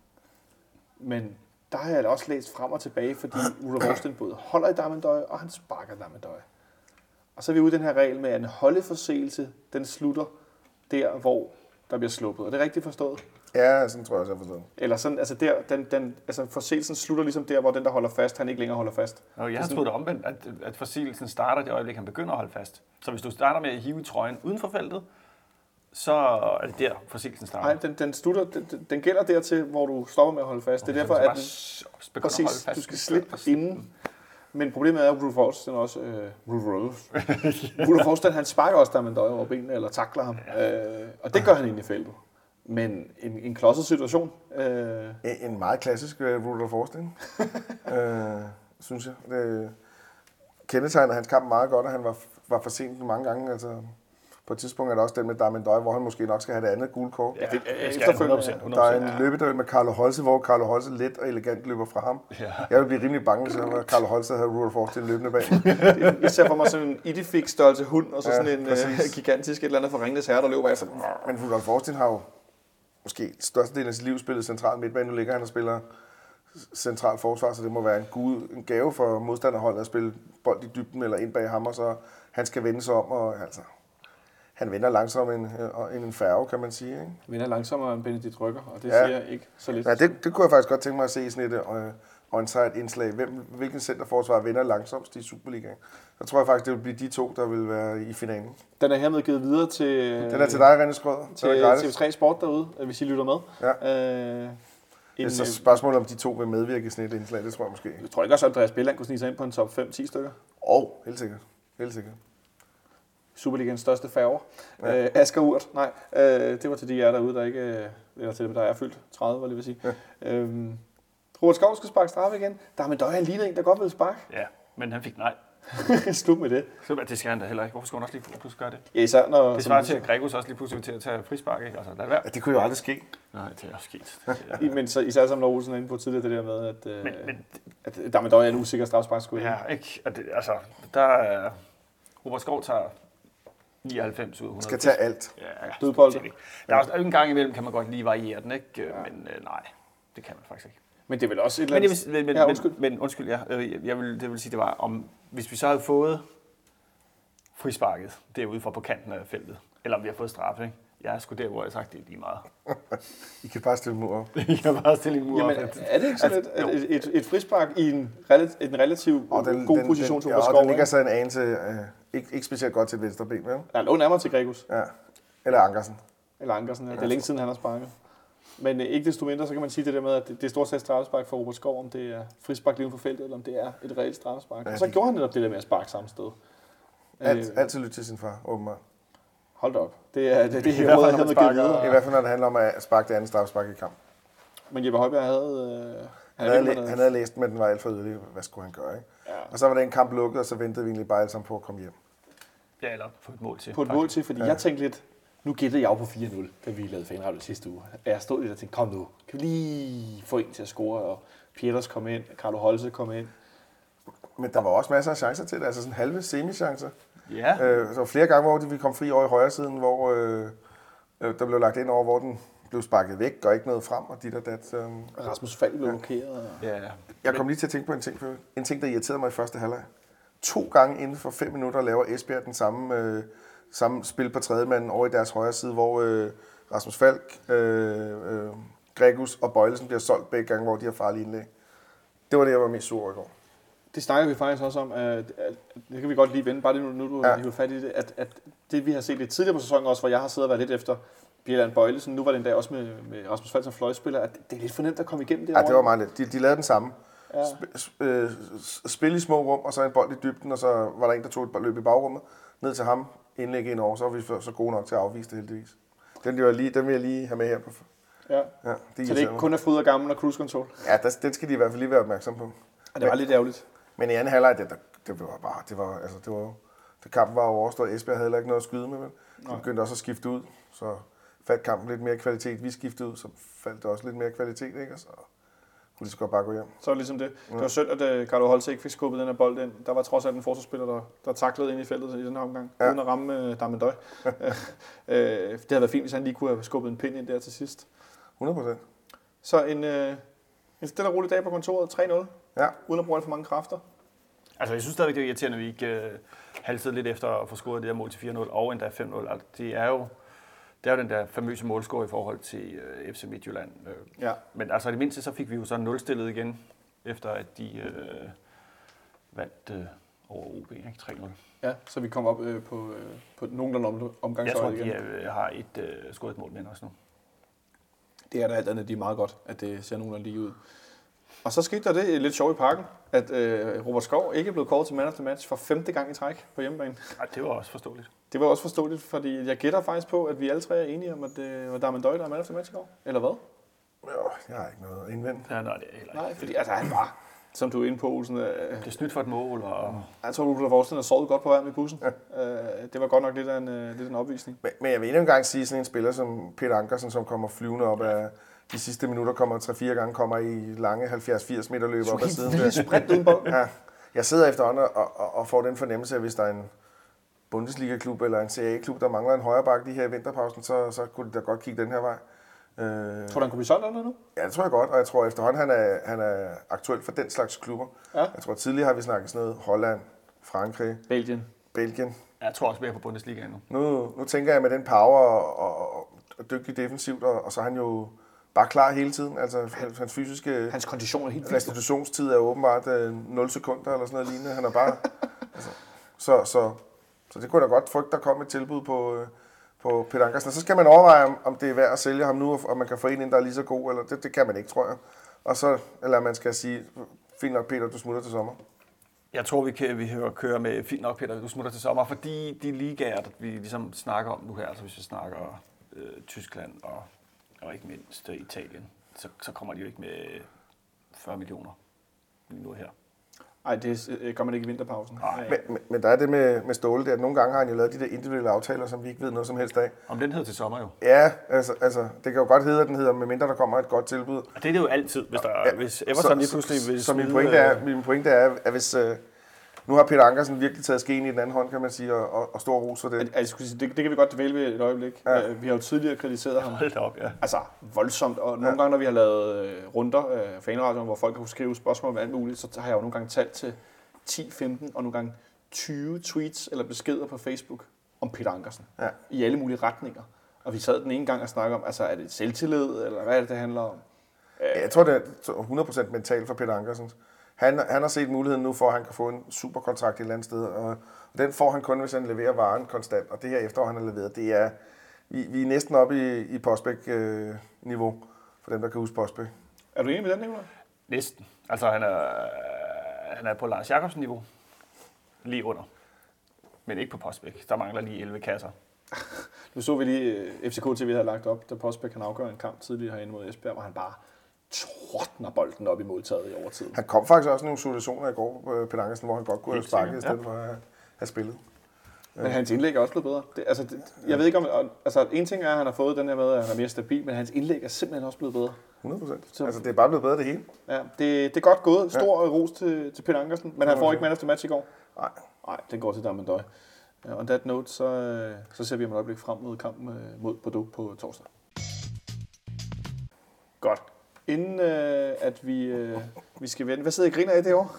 Men der har jeg også læst frem og tilbage, fordi Ulla Vorsten både holder i Damendøj, og han sparker Damendøj. Og så er vi ude i den her regel med, at en holdeforseelse, den slutter der, hvor der bliver sluppet. Er det rigtigt forstået? ja, sådan tror jeg også, jeg har forstået. Eller sådan, altså der, den, den, altså forseelsen slutter ligesom der, hvor den, der holder fast, han ikke længere holder fast. Og jeg har sådan- troet det omvendt, at, at forsigelsen starter det øjeblik, han begynder at holde fast. Så hvis du starter med at hive trøjen uden for feltet, så er det der, forsigelsen starter. Nej, den, den, slutter, den, den- den gælder dertil, hvor du stopper med at holde fast. Det er derfor, at den, præcis, du skal slippe inden. Men problemet er, at Rudolf Forsten også... Øh, Rudolf. Rudolf Forsten, han sparker også Damendøj over benene, eller takler ham. Øh, og det gør han ind i feltet. Men en, en klodset situation. Øh, En meget klassisk uh, Rudolf Forsting, øh, synes jeg. Det kendetegner hans kamp meget godt, og han var, var for sent mange gange. Altså, på et tidspunkt er der også den med Darmendøj, hvor han måske nok skal have det andet gule kort. Ja, det, er efterfølgende. 100%. 100%. Der er en løbeduel med Carlo Holse, hvor Carlo Holse let og elegant løber fra ham. Ja. Jeg vil blive rimelig bange, hvis Carlo Holse havde Rudolf Forsting løbende bag. jeg ser for mig sådan en idifik størrelse hund, og så Ja, sådan en øh, præcis. gigantisk et eller andet for Ringnes Herre, der løber efter. Men Rudolf Forsting har jo måske størstedelen af sit liv spillet central midtbane. Nu ligger han og spiller central forsvar, så det må være en, gud, en gave for modstanderholdet at spille bold i dybden eller ind bag ham, og så han skal vende sig om, og altså, han vender langsomt en, en, en færge, kan man sige. Ikke? Vinder langsommere end Benedikt Rykker, og det Ja. siger ikke så lidt. Ja, det, det kunne jeg faktisk godt tænke mig at se i sådan et øh, onside indslag. Hvem, hvilken centerforsvar vinder langsomst i Superligaen? Så tror jeg faktisk, det vil blive de to, der vil være i finalen. Den er hermed givet videre til, Den er til dig, René Skrøder. til Det er gratis. TV3 Sport derude, øh, hvis I lytter med. Ja. Øh, Det en, er så øh, spørgsmålet, om de to vil medvirke i sådan et indslag. Det tror jeg måske. jeg tror ikke også, at Andreas Bjelland kunne snige sig ind på en top 5-10 stykker. Og, helt sikkert. Helt sikkert. Superligaens største færger. Ja. Ja. Øh, Asger Urt, nej, øh, det var til de jer derude, der ikke, øh, eller til dem, der er fyldt 30, var jeg lige vil sige. Ja. Øhm, Robert Skov skal sparke straffe igen. Der er med døj, han ligner en, der godt vil sparke. Ja, men han fik nej. Slut med det. Så det skal han da heller ikke. Hvorfor skulle han også lige pludselig gøre det? Ja, især når... Det svarer til, at Gregus også lige pludselig til at tage frispark, ikke? Altså, lad være. Ja, det kunne jo aldrig ske. Nej, det er også sket. I, men så, især som når Olsen er inde på tidligere, det der med, at, øh, Men, men at der med døj er en usikker strafsparkskud. ja, ikke? Det, altså, der er... Robert Skov tager 99 ud af 100. Skal tage alt. Ja. Dødbolde. Der er også en gang imellem, kan man godt lige variere den, ikke? Ja. Men øh, nej, det kan man faktisk ikke. Men det er vel også et eller Men, andet... vil, men, Ja, undskyld. men, men undskyld, ja, øh, jeg vil, det vil sige, det var om, hvis vi så havde fået frisparket derude fra på kanten af feltet, eller om vi har fået straffe, ikke? Jeg er sgu der, hvor jeg har sagt, det er lige meget. I kan bare stille mur op. jeg kan bare stille en mur Jamen, op. er det ikke sådan et, Altså, et, et, et frispark i en, relativ, en relativt Og den, god den, position den, til ja, og den ligger så en anelse, øh, ikke, ikke specielt godt til et venstre ben, vel? Ja, lå nærmere til Gregus. Ja. Eller Ankersen. Eller Ankersen. Ja. Det er længe siden, han har sparket. Men øh, ikke desto mindre, så kan man sige det der med, at det, det er stort set straffespark for Robert Skov, om det er frispark lige for feltet, eller om det er et reelt straffespark. Ja, og så det- gjorde han netop det der med at sparke samme sted. Alt, Øh, altid lytte til sin far, åbenbart. Hold da op. Det er det, det, det I hvert fald, når sparker- videre. I hvert fald, når det handler om at sparke det andet straffespark i kamp. Men Jeppe Højbjerg havde... Øh, Han havde, læ- han havde læst men den var alt for yderlig. Hvad skulle han gøre, ikke? Ja. Og så var den kamp lukket, og så ventede vi egentlig bare alle sammen på at komme hjem. Ja, eller på et mål til. på et mål til, fordi ja. jeg tænkte lidt, nu gættede jeg jo på 4-0, da vi lavede fanradio sidste uge. Jeg stod lidt og tænkte, kom nu, kan vi lige få en til at score, og Pieters kom ind, Carlo Holse kom ind. Men der var også masser af chancer til det, altså sådan halve semi-chancer. Ja, Øh, så flere gange, hvor vi kom fri over i højre siden, hvor øh, øh, der blev lagt ind over, hvor den blev sparket væk og ikke noget frem, og dit og dat. Øh. Rasmus Falk blev blokeret. Og... ja. Jeg kom lige til at tænke på en ting, for- en ting, der irriterede mig i første halvleg. To gange inden for fem minutter laver Esbjerg den samme, øh, samme spil på tredjemanden over i deres højre side, hvor øh, Rasmus Falk, øh, øh, Gregus og Bøjlesen bliver solgt begge gange, hvor de har farlige indlæg. Det var det, jeg var mest sur over i går. Det snakker vi faktisk også om, at, at det kan vi godt lige vende, bare det nu, nu du Ja. hiver fat i det, at, at det vi har set lidt tidligere på sæsonen også, hvor jeg har siddet og været lidt efter Bjelland Bøjlesen, nu var det endda også med, med Rasmus Falk som fløjspiller, at det er lidt for nemt at komme igennem det Ja, det var meget lidt. De, de lavede den samme. Ja. Sp- øh, s- spil i små rum, og så en bold i dybden, og så var der en, der tog et løb i bagrummet, ned til ham, indlæg ind over, så var vi så gode nok til at afvise det heldigvis. Den, vil jeg lige, den vil jeg lige have med her. På. Ja. Ja, det Så det er ikke kun er fryd og gammel og cruise control. Ja, der, den skal de i hvert fald lige være opmærksom på. Og det var lidt ærgerligt. Men i anden halvleg, det, det, var bare, det var, altså, det var, det kampen var overstået. Esbjerg havde heller ikke noget at skyde med, vel? De begyndte også at skifte ud, så faldt kampen lidt mere kvalitet. Vi skiftede ud, så faldt det også lidt mere kvalitet, ikke? Og så kunne de så godt bare gå hjem. Så var det ligesom det. Det var synd, at uh, Carlo Holse ikke fik skubbet den her bold ind. Der var trods alt en forsvarsspiller, der, der taklede ind i feltet i den her omgang, Ja. ja. uden at ramme uh, Damendøj. uh, det havde været fint, hvis han lige kunne have skubbet en pind ind der til sidst. 100 procent. Så en, uh, en stille og rolig dag på kontoret, 3-0, Ja, uden at bruge alt for mange kræfter. Altså, jeg synes stadigvæk, det er irriterende, at vi ikke øh, halsede lidt efter at få scoret det der mål til 4-0, og endda 5-0. Altså, det er jo det er jo den der famøse målscore i forhold til øh, FC Midtjylland. Øh, Ja. Men altså, i det mindste, så fik vi jo så nulstillet igen, efter at de øh, vandt øh, over OB, ikke? 3-0. Ja, så vi kom op øh, på, øh, på nogenlunde om, Jeg omgangshøjde tror, de igen. øh, har et, øh, scoret et mål med også nu. Det er da alt andet, de er meget godt, at det ser nogenlunde lige ud. Og så skete der det lidt sjovt i parken, at øh, Robert Skov ikke blev kåret til man of the match for femte gang i træk på hjemmebane. Ej, det var også forståeligt. Det var også forståeligt, fordi jeg gætter faktisk på, at vi alle tre er enige om, at det var Darman Døj, der er man of the match i går. Eller hvad? Jo, jeg har ikke noget indvendt. Ja, nej, det er heller ikke. Nej, fordi altså, han var, som du er inde på, Olsen, øh, Det er snydt for et mål, og jeg tror, du kunne forestille dig, sovet godt på vej med bussen. Øh, det var godt nok lidt af en, øh, lidt af en opvisning. Men, men jeg vil endnu en gang sige, sådan en spiller som Peter Ankersen, som kommer flyvende op af de sidste minutter, kommer 3-4 gange, kommer i lange 70-80 meter løb op ad siden. Vildt sprint. Ja, jeg sidder efterhånden og, og, og får den fornemmelse, at hvis der er en Bundesliga-klub eller en CA-klub, der mangler en højre bakke lige her i vinterpausen, så, så kunne de da godt kigge den her vej. Øh, Tror du, han kunne blive solgt eller nu? ja, det tror jeg godt, og jeg tror efterhånden, han er, han er aktuel for den slags klubber. Ja. Jeg tror tidligere har vi snakket sådan noget Holland, Frankrig, Belgien. Belgien. jeg tror også mere på Bundesliga nu. Nu, nu tænker jeg med den power og, og, og dygtig defensivt, og, og så er han jo bare klar hele tiden. Altså hans, hans fysiske Hans kondition er helt vildt. restitutionstid er åbenbart øh, 0 sekunder eller sådan noget lignende. Han er bare... altså, så, så, så det kunne da godt frygte, der kom et tilbud på, øh, på Peter Ankersen. Og så skal man overveje, om, om det er værd at sælge ham nu, og man kan få en ind, der er lige så god. Eller det, det kan man ikke, tror jeg. Og så, eller man skal sige, fint nok Peter, du smutter til sommer. Jeg tror, vi kan vi køre med fint nok, Peter, du smutter til sommer, fordi de ligaer, vi ligesom snakker om nu her, altså hvis vi snakker øh, Tyskland og, og ikke mindst øh, Italien, så, så kommer de jo ikke med 40 millioner lige nu her. Nej, det øh, gør man ikke i vinterpausen. Nej. Men, men, men der er det med, med Ståle, det er, at nogle gange har han jo lavet de der individuelle aftaler, som vi ikke ved noget som helst af. Om den hedder til sommer jo. Ja, altså, altså det kan jo godt hedde, at den hedder, medmindre der kommer et godt tilbud. Og det er det jo altid, hvis, der, ja, hvis Everton lige pludselig vil så, så min, pointe er, øh, min pointe er, at hvis... Øh, nu har Peter Ankersen virkelig taget skeen i den anden hånd, kan man sige, og, og, og stor ros for det. Altså, det, det kan vi godt dvæle ved et øjeblik. Ja. Ja. Vi har jo tidligere kritiseret ham. Hold op, ja. Altså, voldsomt. Og nogle Ja. gange, når vi har lavet øh, runder af øh, fanradioen, hvor folk kan skrive spørgsmål om alt muligt, så har jeg jo nogle gange talt til 10, 15 og nogle gange 20 tweets eller beskeder på Facebook om Peter Ankersen. Ja. I alle mulige retninger. Og vi sad den ene gang og snakkede om, altså er det selvtillid, eller hvad er det, det handler om? Jeg tror, det er 100% mentalt for Peter Ankersen. Han, han har set muligheden nu for, at han kan få en superkontrakt et eller andet sted, og, og den får han kun, hvis han leverer varen konstant. Og det her efterår, han har leveret, det er, vi, vi er næsten oppe i, i Postbæk-niveau, for dem, der kan huske Postbæk. Er du enig med den, Nicolaj? Næsten. Altså, han er, han er på Lars Jakobsen niveau. Lige under. Men ikke på Postbæk. Der mangler lige 11 kasser. Nu så vi lige øh, FCK TV havde lagt op, da Postbæk kan afgøre en kamp tidligere herinde mod Esbjerg, hvor han bare tordner bolden op i modtaget i overtiden. Han kom faktisk også i nogle situationer i går, øh, Peter Ankersen, hvor han godt kunne have sparket i stedet for at have spillet. Men hans indlæg er også blevet bedre. Det, altså, det, jeg ved ikke om... Altså, en ting er, at han har fået den her med, at han er mere stabil, men hans indlæg er simpelthen også blevet bedre. 100 Så- Altså, det er bare blevet bedre det hele. Ja, det, det er godt gået. Stor ja. ros til, til Peter Ankersen, men han får ikke man efter match i går. Nej. Nej, den går til Damendøj. Ja, on that note, så, øh, så ser vi om et øjeblik frem mod kampen øh, mod Bordeaux på torsdag. Godt. Inden øh, at vi, øh, vi skal vende... Hvad sidder I griner af det år?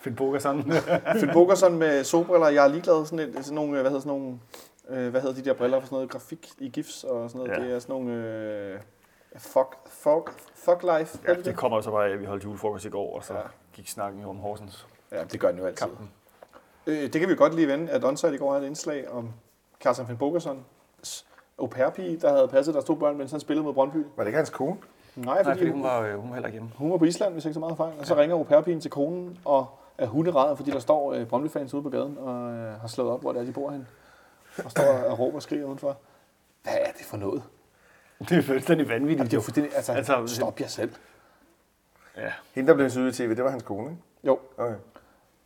Finn Bogerson. Finn Bogerson med solbriller. Jeg er ligeglad sådan, et, sådan nogle, hvad hedder sådan nogle, øh, hvad hedder de der briller for sådan noget grafik i GIFs og sådan noget. Ja. Det er sådan nogle, øh, fuck, fuck, fuck life. ja, det det? kommer så bare af, at vi holdt julefrokost i går, og så Ja. gik snakken om Horsens. ja, det gør den jo altid. Kampen. Øh, det kan vi godt lige vende, at Onsite i går havde et indslag om Carsten Finn Bogerson, au pair der havde passet deres to børn, mens han spillede mod Brøndby. Var det ikke hans kone? Nej, Nej, fordi, fordi hun var, øh, hun var heller ikke hjemme. hun var på Island, hvis ikke så meget fejl. Og så ringer au pair til konen og er hunderæd, fordi der står øh, Brøndby-fans ude på gaden og øh, har slået op, hvor det er, de bor hen. Og står og råber og skriger udenfor. Hvad er det for noget? Det er fuldstændig vanvittigt. Jamen, det er fuldstændig, altså, Altså, stop jer selv. Ja. Hende, der blev interviewet i tv, det var hans kone, ikke? Jo, Okay.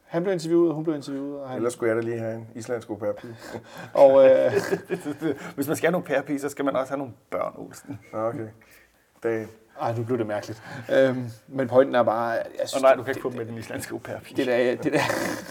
han blev interviewet, og hun blev interviewet. Og, han, Ellers skulle jeg da lige have en islandsk au pair-pige. og øh, Hvis man skal have nogle pærepige, så skal man også have nogle børn, Olsen. Nå, okay. Det, ej, nu blev det mærkeligt. Øhm, men pointen er bare, jeg synes, Og nej, du kan ikke få med den islandske au pair-pige. det der, det der,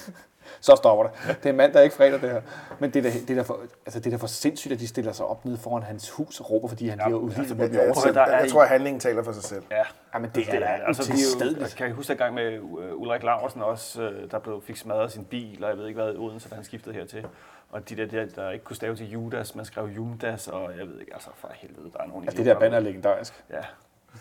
så stopper det. Det er en mand, der er ikke fredag, det her. Men det er, da- det er, da for, altså det er da for sindssygt, at de stiller sig op nede foran hans hus og råber, fordi han Ja, bliver udlignet altså, mod jeg, jeg, jeg, jeg, der tror, at handlingen taler for sig selv. Ja. Jamen, det er da altså, de, utilstedeligt. kan jeg huske gang med øh, Ulrik Laursen også, øh, der blev, fik smadret sin bil, og jeg ved ikke hvad, Odense, da han skiftede hertil. Og de der, der, der ikke kunne stave til Judas, man skrev Judas, og jeg ved ikke, altså for helvede, der er nogle Altså, det der banner er legendarisk. Ja,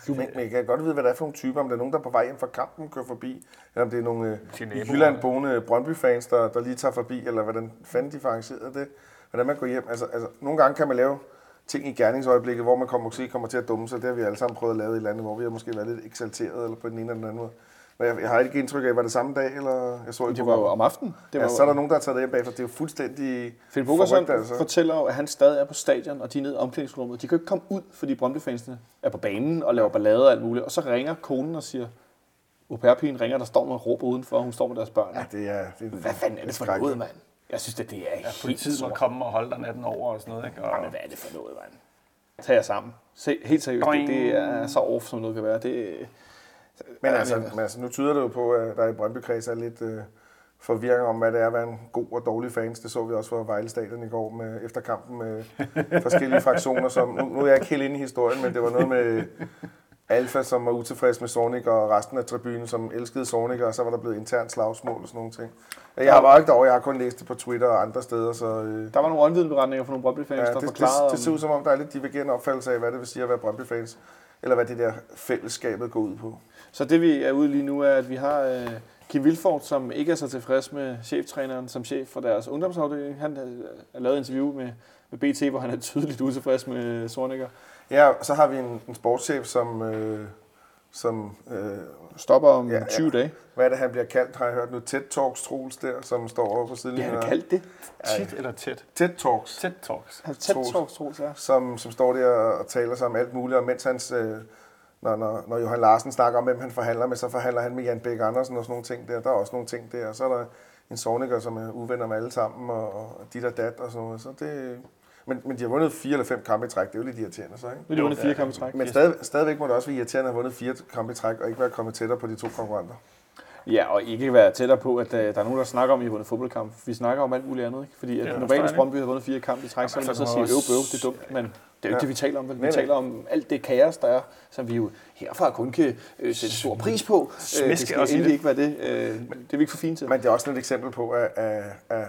Men, men jeg kan godt vide, hvad det er for nogle typer. Om der er nogen, der er på vej hjem fra kampen kører forbi, eller om det er nogle øh, i. Jylland boende Brøndby-fans, der, der lige tager forbi, eller hvordan fanden de får arrangeret det. Hvordan man går hjem. Altså, altså, nogle gange kan man lave ting i gerningsøjeblikket, hvor man kommer, måske kommer til at dumme sig. Det har vi alle sammen prøvet at lave i landet, hvor vi har måske været lidt eksalteret eller på den ene eller den anden måde. Men jeg, jeg har ikke indtryk af, var det samme dag, eller jeg så i Det var jo om aftenen. Det Ja, var så er der nogen, der har taget det hjem bagefter. Det er jo fuldstændig Finn Bogerson forrygt, altså. fortæller jo, at han stadig er på stadion, og de er nede i omklædningsrummet. De kan jo ikke komme ud, fordi Brøndby-fansene er på banen og laver ballade og alt muligt. Og så ringer konen og siger, au ringer, der står med og råber udenfor, og hun står med deres børn. Ja, det er, det er Hvad fanden er det for noget, mand? Jeg synes, at det er helt Politiet må komme og holde dig natten over og sådan noget. Ikke? Og, Jamen, hvad er det for noget, mand? Tag jer sammen. Se, helt seriøst, det, det er så off, som noget kan være. Det, Men altså, men- altså, nu tyder det jo på, at der i Brøndby er lidt øh, forvirring om, hvad det er at være en god og dårlig fans. Det så vi også for Vejle Stadion i går med, efter kampen med forskellige fraktioner. Som, nu, nu er jeg ikke helt inde i historien, men det var noget med Alfa, som var utilfreds med Sonic, og resten af tribunen, som elskede Sonic, og så var der blevet internt slagsmål og sådan nogle ting. Jeg har bare ikke derovre, jeg har kun læst det på Twitter og andre steder, så øh, der var nogle øjenvidenberetninger fra nogle Brøndby-fans, ja, der det, det, forklarede det, ser ud som om, der er lidt divergerende opfattelse af, hvad det vil sige at være Brøndby-fans, eller hvad det der fællesskabet går ud på. Så det vi er ude lige nu er, at vi har øh, Kim Vilfort, som ikke er så tilfreds med cheftræneren som chef for deres ungdomsafdeling. Han øh, har lavet et interview med, med BT, hvor han er tydeligt utilfreds med Sorniger. Ja, så har vi en, en sportschef, som, øh, som øh, Stopper om Ja, ja, ja. 20 dage. hvad er det, han bliver kaldt, har jeg hørt nu, TED Talks Troels der, som står over på Ja, sidelinjen. han kaldt det. tit eller tæt? TED Talks, Tæt talks. Tæt Troels. talks, Troels, ja. som, som står der og taler sig om alt muligt, og mens hans, øh, når, når, når Johan Larsen snakker om, hvem han forhandler med, så forhandler han med Jan Bæk Andersen og sådan nogle ting der. Der er også nogle ting der, og så er der en Soniker, som er uvenner med alle sammen, og, og dit og dat og sådan noget. Så det, men, men de har vundet fire eller fem kampe i træk, det er jo lidt irriterende så, ikke? Nu er de vundet fire kampe i træk. Men stadig, stadigvæk må det også være irriterende at have vundet fire kampe i træk, og ikke være kommet tættere på de to konkurrenter. Ja, og ikke være tættere på, at øh, der er nogen, der snakker om, at I har vundet fodboldkamp. Vi snakker om alt muligt andet, ikke? Fordi at Ja, normalt, hvis. Brøndby har vundet fire kampe i træk, så vil man så sige, øv, bøv, det er dumt. Men det er jo ikke Ja. det, vi taler om. Vel? Vi Nej, taler om alt det kaos, der er, som vi jo herfra kun kan øh, sætte stor pris på. Øh, det skal endelig det. ikke være det. Øh, det er vi ikke for fint til. Men det er også et eksempel på, at, at, at,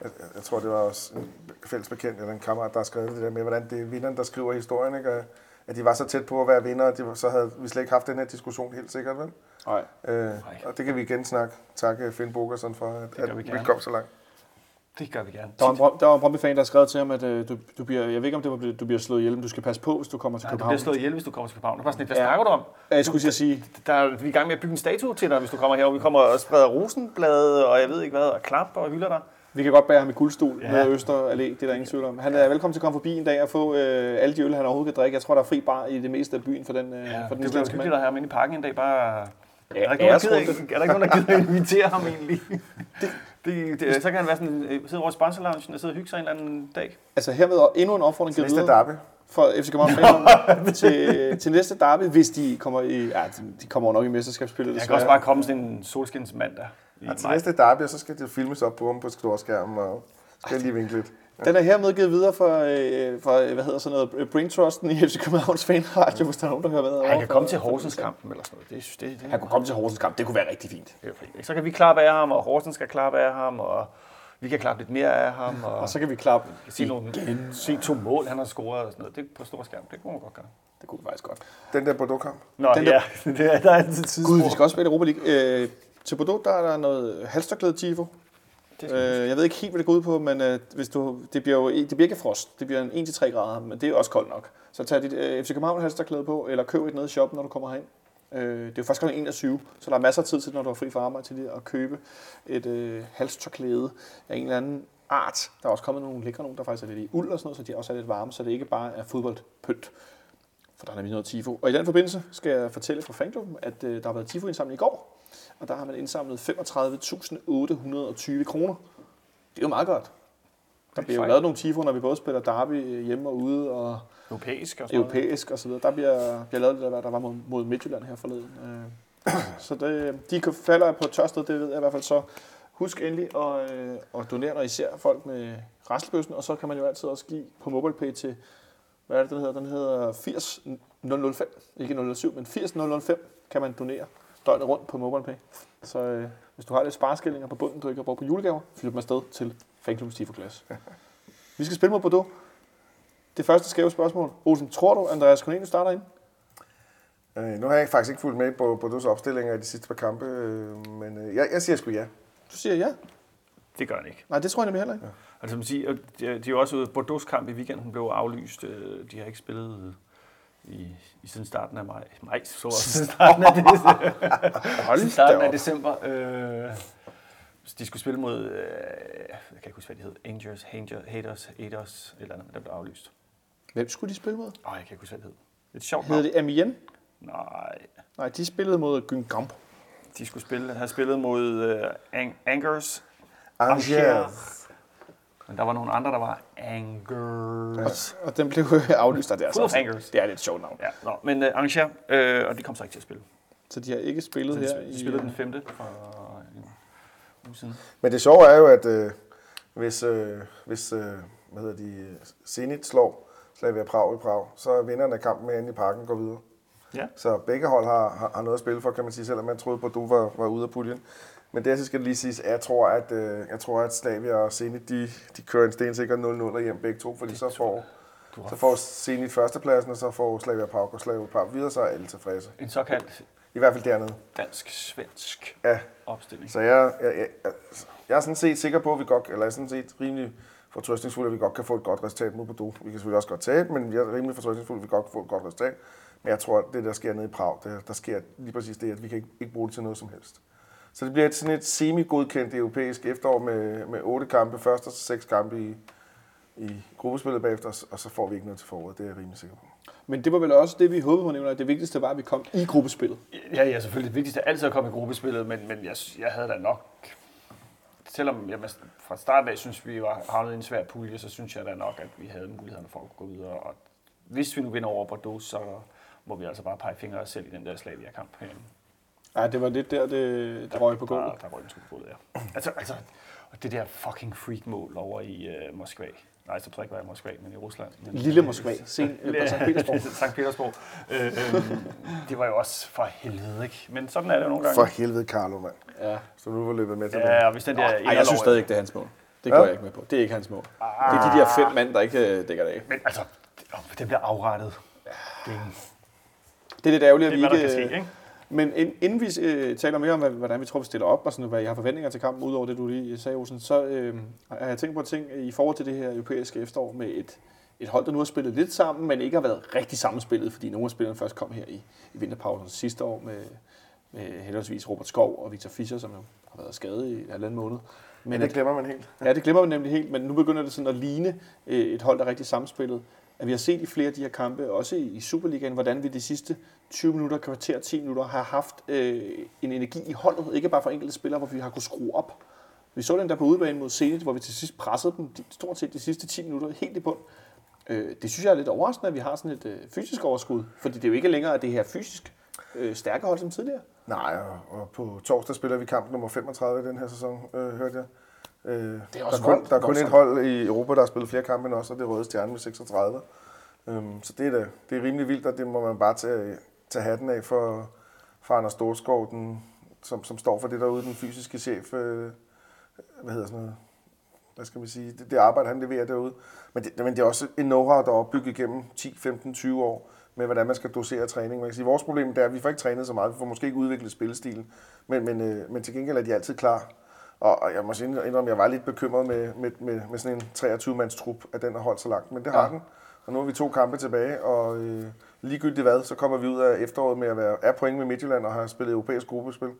at jeg tror, det var også en fælles bekendt eller en kammerat, der har skrevet det der med, hvordan det er vinderen, der skriver historien, ikke? At- at de var så tæt på at være vinder, og de, så havde vi slet ikke haft den her diskussion helt sikkert, vel? Nej. Øh, og det kan vi igen snakke. Tak Finn Bogerson for, at, at vi vi kom så langt. Det gør vi gerne. Der var en, der var en Brøndby-fan, der har skrevet til ham, at øh, du, du bliver, jeg ved ikke, om det var, du bliver slået ihjel, men du skal passe på, hvis du kommer til Nej, du København. bliver slået ihjel, hvis du kommer til København. Det var sådan lidt, hvad Ja. snakker du om? Ja, jeg skulle at sige, Der er, vi er i gang med at bygge en statue til dig, hvis du kommer her. Vi kommer og spreder rosenblade, og jeg ved ikke hvad, og klap og hylder dig. Vi kan godt bære ham i guldstol Ja. med Øster Allé, det er der ingen tvivl om. Han er velkommen til at komme forbi en dag og få øh, alle de øl, han overhovedet kan drikke. Jeg tror, der er fri bar i det meste af byen for den, øh, Ja, for den det bliver islandske hyggeligt mand. at have ham inde i parken en dag. Bare... Ja, er, der ikke nogen, der gider, er der ikke nogen, der gider invitere ham egentlig? det, det, det, så kan han være sådan, øh, sidde over i sponsorloungen og sidde og hygge sig en eller anden dag. Altså hermed endnu en opfordring givet Næste videre derby. for FC København til, til næste derby, hvis de kommer i, ja, de, kommer nok i mesterskabsspillet. Jeg kan også bare komme sådan en solskinsmandag. Og til næste derby, så skal det filmes op på, på storskærmen, og skal lige vinkle lidt. Den er hermed givet videre for, øh, for øh, hvad hedder sådan noget, Brain Trusten i FC Københavns fanradio, hvis der er nogen, der hører med. Han kan komme til Horsens kampen eller sådan noget. Det, synes det, det, Han kunne komme til Horsens kamp, det kunne være rigtig fint. det er fint. Så kan vi klappe af ham, og Horsens skal klappe af ham, og vi kan klappe lidt mere af ham, og, Og så kan vi klappe. se, nogle, se to mål, han har scoret og sådan noget. Det er på stor skærm. Det kunne man godt gøre. Det kunne vi faktisk godt. Den der Bordeaux-kamp. Nå, Den der- ja, det er, der er altid tidsspor. Gud, vi skal også spille Europa League. Øh, til Bordeaux, der er der noget halsterklæde vi Øh, jeg ved ikke helt, hvad det går ud på, men øh, hvis du, det, bliver jo, det bliver ikke frost. Det bliver en 1-3 grader, men det er også koldt nok. Så tag dit øh, FC København halsterklæde på, eller køb et nede i shoppen, når du kommer herind. Øh, det er jo først kl. 21, så der er masser af tid til, når du er fri fra arbejde, til at købe et øh, halstørklæde af en eller anden art. Der er også kommet nogle lækre nogle, der faktisk er lidt i uld og sådan noget, så de også er lidt varme, så det ikke bare er fodboldpynt. For der er nemlig noget tifo. Og i den forbindelse skal jeg fortælle fra fanklubben, at øh, der har været tifo-indsamling i går. Og der har man indsamlet 35.820 kroner. Det er jo meget godt. Der bliver jo lavet nogle tifo, når vi både spiller derby hjemme og ude, og Europæisk og sådan europæisk og så videre. Der bliver, bliver lavet det der, der var mod, mod Midtjylland her forleden. Øh, Så det, de falder på et tørt sted, det ved jeg i hvert fald så. Husk endelig at, øh, at donere, når I ser folk med raslebøssen, og så kan man jo altid også give på MobilePay til, hvad er det, den hedder? Den hedder 80005, ikke 007, men 80005 kan man donere døgnet rundt på MobilePay. Så øh, hvis du har lidt spareskillinger på bunden, du ikke har brugt på julegaver, fyr dem afsted til Fanklubens Tifo Class. Vi skal spille mod Bordeaux. Det første skæve spørgsmål. Olsen, tror du, Andreas Cornelius starter ind? Øh, nu har jeg faktisk ikke fulgt med på Bordeaux' opstillinger i de sidste par kampe, øh, men øh, jeg, jeg siger sgu ja. Du siger ja. Det gør han ikke. Nej, det tror jeg nemlig heller ikke. Altså, man siger, de, de er jo også ude. Bordeaux kamp i weekenden blev aflyst. Øh, De har ikke spillet i, i siden starten af maj. Maj, så også siden starten af, siden starten af december. Øh, de skulle spille mod, øh, jeg kan ikke huske, hvad de hed, Angels, Hanger, Haters, Haters, eller andet, der blev aflyst. Hvem skulle de spille mod? Åh, jeg kan ikke huske, hvad det hed. Et sjovt navn. det Amiens? Nej, Nej, de spillede mod Güngamp. de skulle spille, have spillet mod øh, Ang- Angers, Angers. Men der var nogle andre, der var Angers. Og den blev aflyst, og det er, altså angers. det er lidt et sjovt navn. Ja, nå, men øh, Angers, øh, og de kom så ikke til at spille. Så de har ikke spillet Så her de, i... de spillede den femte for en uge siden. Men det sjove er jo, at øh, hvis, øh, hvis øh, hvad hedder de, Zenit slår Slavia Prag i Prag, så er vinderne af kampen med inde i parken går videre. Ja. Så begge hold har, har, har noget at spille for, kan man sige, selvom man troede, at Bordeaux var, var ude af puljen. Men det, så skal det lige siges, at jeg tror, at, øh, jeg tror, at Slavia og Zenit, de, de kører en stensikker 0-0 hjem begge to, fordi så får, har så får Zenit førstepladsen, og så får Slavia Prag og Slavia Prag videre, så er alle tilfredse. en såkaldt I hvert fald dernede. dansk-svensk Ja, opstilling. Så jeg, jeg, jeg, jeg, jeg er sådan set sikker på, at vi godt, eller jeg er sådan set rimelig fortrøstningsfuld, at vi godt kan få et godt resultat mod Bordeaux. Vi kan selvfølgelig også godt tabe, men jeg er rimelig fortrøstningsfuld, at vi godt kan få et godt resultat. Men jeg tror, at det, der sker nede i Prag, det, der sker lige præcis det, at vi kan ikke, ikke bruge det til noget som helst. Så det bliver et, sådan et semi-godkendt europæisk efterår med, med otte kampe, første og seks kampe i, i gruppespillet bagefter, og så får vi ikke noget til foråret. Det er jeg rimelig sikker på. Men det var vel også det, vi håbede på, Nicolaj. Det vigtigste var, at vi kom i gruppespillet. Ja, ja, selvfølgelig. Det vigtigste er altid at komme i gruppespillet, men, men jeg, jeg havde da nok... Selvom jeg fra starten af synes, vi var havnet i en svær pulje, så synes jeg da nok, at vi havde mulighederne for at gå videre. Og hvis vi nu vinder over Bordeaux, så må vi altså bare pege fingre os selv i den der Slavia-kamp herinde. Ja, det var lidt der, det, det røg på gulvet. Der, der røg på gulvet, ja. Altså, altså, og det der fucking freak-mål over i uh, Moskva. Nej, så tror jeg ikke, var i Moskva, men i Rusland. Men, Lille Moskva, sen øh, på Sankt Petersborg. Sankt Petersborg. Øh, øh, det var jo også for helvede, ikke? Men sådan er det jo nogle gange. For helvede, Carlo, mand. Ja. Så nu var løbet med til Ja, og hvis den der... Ej, jeg synes stadig ikke, det er hans mål. Det går Ja. jeg ikke med på. Det er ikke hans mål. Det er de der fem mand, der ikke øh, dækker det af. Men altså, det, det bliver afrettet. Det, er- Det er lidt ærgerligt, at det vi er, hvad der ikke... kan øh, ske, ikke? Men ind- inden vi øh, taler mere om, hvordan vi tror, vi stiller op, og sådan, hvad jeg har forventninger til kampen, udover det, du lige sagde, Olsen, så øh, har jeg tænkt på ting i forhold til det her europæiske efterår med et, et hold, der nu har spillet lidt sammen, men ikke har været rigtig sammenspillet, fordi nogle af spillerne først kom her i, i vinterpausen sidste år med, med henholdsvis Robert Skov og Victor Fischer, som jo har været skadet i en halvanden måned. Men Men det glemmer man helt. ja, det glemmer man nemlig helt, men nu begynder det sådan at ligne øh, et hold, der er rigtig samspillet. At vi har set i flere af de her kampe, også i Superligaen, hvordan vi de sidste 20 minutter, kvarter, 10 minutter, har haft øh, en energi i holdet, ikke bare for enkelte spillere, hvor vi har kunnet skrue op. Vi så den der på udebane mod Zenit, hvor vi til sidst pressede dem de, stort set de sidste 10 minutter helt i bund. Øh, det synes jeg er lidt overraskende, at vi har sådan et øh, fysisk overskud, fordi det er jo ikke længere det her fysisk øh, stærke hold som tidligere. Nej, og, og på torsdag spiller vi kamp nummer 35 i den her sæson, øh, hørte jeg. Øh, Det er også der, er kun, der er kun et hold i Europa, der har spillet flere kampe end os, og det er Røde Stjerne med 36. Øhm, så det er, da, det er rimelig vildt, og det må man bare tage, tage hatten af for, for Anders Storskov, den, som, som står for det derude, den fysiske chef. Øh, hvad hedder sådan noget? Hvad skal vi sige? Det, det arbejde, han leverer derude. Men det, men det er også en know-how, der er opbygget igennem 10, 15, 20 år med, hvordan man skal dosere træning. Man kan sige, vores problem det er, at vi får ikke trænet så meget. Vi får måske ikke udviklet spillestilen. Men, men, øh, men til gengæld er de altid klar. Og, jeg må sige, indrømme, at jeg var lidt bekymret med, med, med, med sådan en 23-mands trup, at den har holdt så langt. Men det har Ja. den. Og nu har vi to kampe tilbage, og øh, ligegyldigt hvad, så kommer vi ud af efteråret med at være af point med Midtjylland og har spillet europæisk gruppespil.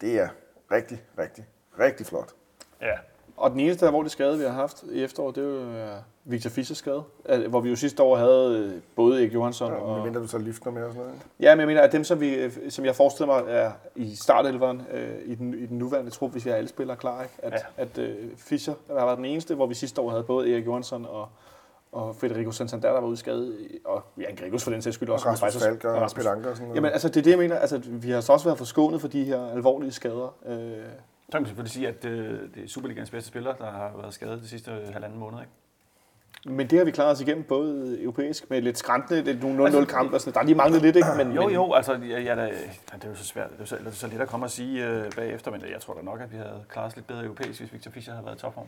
Det er rigtig, rigtig, rigtig flot. Ja. Og den eneste alvorlige skade, vi har haft i efteråret, det er jo øh, Victor Fischers skade. Hvor vi jo sidste år havde øh, både Erik Johansson Ja, og... medmindre du tager liftner med og sådan noget. Ja, men jeg mener, at dem, som, vi, øh, som jeg forestiller mig er i startelveren øh, i, den, i den nuværende trup, hvis vi har alle spillere klar, ikke? at, Ja. at øh, Fischer har været den eneste, hvor vi sidste år havde både Erik Johansson og, og Federico Santander, der var ude skadet, og ja, Grigos for den sags skyld Og også. Rasmus Falk og Rasmus. Peter Anker og sådan noget. Jamen altså, det er det, jeg mener. Altså, vi har så også været forskånet for de her alvorlige skader. Øh, Så kan man selvfølgelig sige, at øh, det er Superligans bedste spiller, der har været skadet de sidste øh, halvanden måned. Ikke? men det har vi klaret os igennem, både europæisk med lidt skræntende, lidt nogle 0-0 kampe og sådan Der er lige manglet lidt, ikke? Men, Jo, men, jo, altså, da, ja, det er jo så svært, det er så, det er så lidt at komme og sige øh, bagefter, men jeg tror da nok, at vi havde klaret os lidt bedre europæisk, hvis Victor Fischer havde været i topform.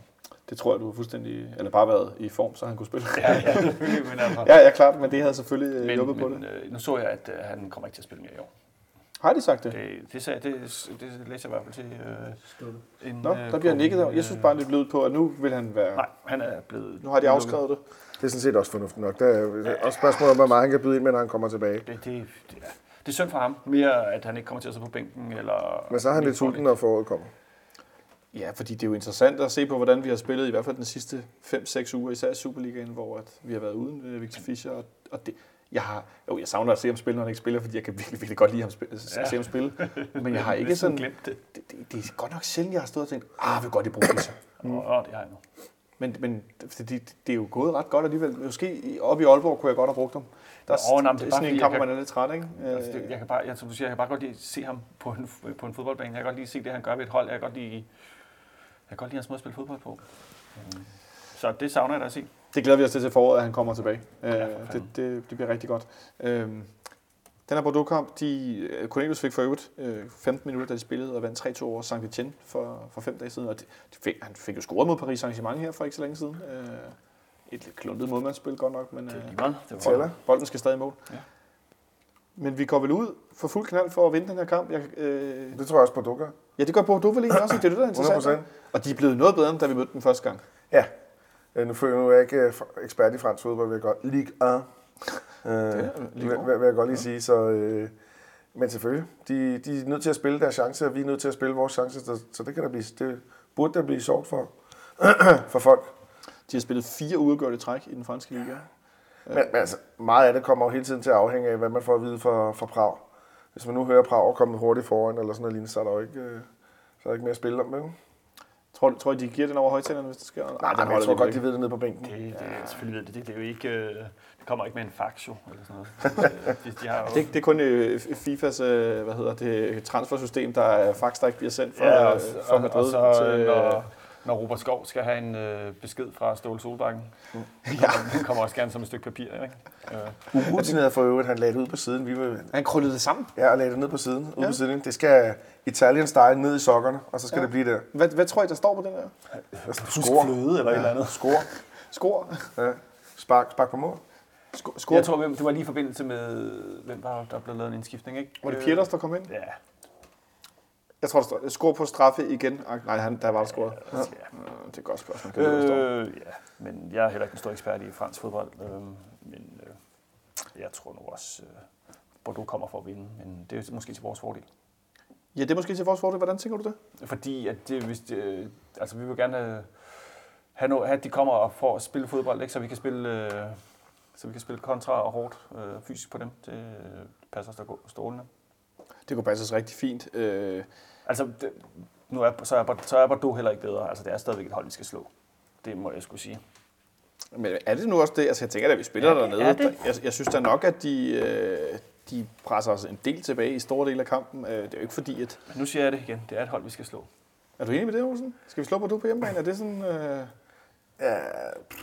Det tror jeg, du har fuldstændig, eller bare været i form, så han kunne spille. Ja, ja, men altså, ja, ja, klart, men det havde selvfølgelig men, hjulpet på det. men øh, nu så jeg, at øh, han kommer ikke til at spille mere i år. Har de sagt det? Det, det, sagde, det, det læser jeg i hvert fald til øh, en, Nå, der bliver nikket. der. Jeg synes bare, det lød på, at nu vil han være... Nej, han er blevet... Nu har de afskrevet det. Det er sådan set også fornuftigt nok. Der er jo også spørgsmål om, hvor meget han kan byde ind med, når han kommer tilbage. Det, det, det, er, det er synd for ham. Mere, at han ikke kommer til at sidde på bænken. Eller Men så er han lidt sulten, når foråret kommer. Ja, fordi det er jo interessant at se på, hvordan vi har spillet i hvert fald den sidste 5-6 uger, især i Superligaen, hvor at vi har været uden øh, Victor Fischer. Og, og det, jeg, har, jo, jeg savner at se ham spille, når han ikke spiller, fordi jeg kan virkelig, virkelig godt lide ham spille, ja. se ham spille. Men jeg har ikke sådan... glemt det. Det, det, det, er godt nok sjældent, jeg har stået og tænkt, ah, vil godt lige bruge Fischer. Mm. Og det har jeg nu. Men, men fordi det, det er jo gået ret godt alligevel. Måske i- oppe i Aalborg kunne jeg godt have brugt ham. Der er, Åh, nej, det det er sådan bare en kamp, hvor man er lidt træt, ikke? Altså, det, jeg kan bare, jeg, som du siger, jeg kan bare godt lide at se ham på en, på en fodboldbane. Jeg kan godt lide at se det, han gør ved et hold. Jeg kan godt lide, jeg kan godt lide hans måde at spille fodbold på. Øhm, Så det savner jeg da at se. Det glæder vi os til til foråret, at han kommer tilbage. Øh, for det, det, det bliver rigtig godt. Øhm, den her Bordeaux-kamp, de, øh, Cornelius fik for øvrigt øh, 15 minutter, da de spillede, og vandt 3-2 over Saint Etienne for, for fem dage siden. Og de, de fik, han fik jo scoret mod Paris Saint-Germain her for ikke så længe siden. Øh, et lidt kluntet målmandsspil godt nok, men Det er øh. Det var bolden skal stadig i mål. Ja. Men vi går vel ud for fuld knald for at vinde den her kamp. Jeg, øh, Det tror jeg også på Dukker. ja, det gør Bordeaux vel egentlig også. Det er det, der er 100 interessant. Og de er blevet noget bedre, end da vi mødte dem første gang. Ja. Øh, Nu føler jeg, nu er jeg ikke ekspert i fransk fodbold, vil jeg godt. Ligue 1. Øh, vil, 1. vil, jeg godt lige sige. Så, øh, men selvfølgelig, de, de er nødt til at spille deres chance, og vi er nødt til at spille vores chance, så, så det, kan der blive, det burde der blive sjovt for, for folk. De har spillet fire uafgjorte træk i den franske liga. Men, men altså, meget af det kommer jo hele tiden til at afhænge af, hvad man får at vide fra, fra Prag. Hvis man nu hører Prag kommet hurtigt foran, eller sådan noget lignende, så er der jo ikke, øh, så er der ikke mere at spille om. Vel? Tror, tror I, de giver den over højtalerne, hvis det sker? Nej, den men jeg holder tror de godt, væk. de ved det nede på bænken. Det, det, ja. selvfølgelig ved det, det, det er jo ikke, øh, det kommer ikke med en fax jo, eller sådan noget. Øh, de, de har jo, Det, det er kun øh, FIFAs øh, hvad hedder det, transfersystem, der er fax, der ikke bliver sendt fra, ja, og, fra og, Madrid og så til... øh, når, når Robert Skov skal have en øh, besked fra Ståle Solbakken, ja. han kommer også gerne som et stykke papir, ikke? Øh, Urutineret for øvrigt, han lagde det ud på siden. Vi var, Han krøllede det sammen. ja, og lagde det ned på siden. Ude Ja. på siden. Det skal Italian style ned i sokkerne, og så skal Ja. det blive der. Hvad, hvad tror I, der står på den her? Score. fløde eller et eller andet. Score. Skor. Ja. Spark, spark på mål. Skor. Jeg tror, det var lige i forbindelse med, hvem var der blev lavet en indskiftning, ikke? Var det Pieters, der kom ind? Ja. Jeg tror, der står skor på straffe igen. Nej, han, der var der scoret. ja. Øh, Det er et godt spørgsmål. Kan øh, ja, men jeg er heller ikke en stor ekspert i fransk fodbold. Øh, men øh, jeg tror nu også, øh, Bordeaux kommer for at vinde. Men det er måske til vores fordel. ja, det er måske til vores fordel. Hvordan tænker du det? Fordi at det, hvis det, øh, altså vi vil gerne øh, have, no, have, at de kommer og får at spille fodbold, ikke? så vi kan spille, øh, så vi kan spille kontra og hårdt øh, fysisk på dem. Det øh, passer os strålende. Det kunne passe os rigtig fint. Øh, Altså, det, nu er, så, er, så er Bordeaux heller ikke bedre. Altså, det er stadigvæk et hold, vi skal slå. Det må jeg skulle sige. Men er det nu også det? Altså, jeg tænker, at vi spiller Ja, dernede. er det. Jeg, jeg synes da nok, at de, øh, de presser os en del tilbage i store dele af kampen. Øh, det er jo ikke fordi, at... Men nu siger jeg det igen. Det er et hold, vi skal slå. Er du enig med det, Olsen? Skal vi slå på du på hjemmebane? Er det sådan... Øh... Ja, pff,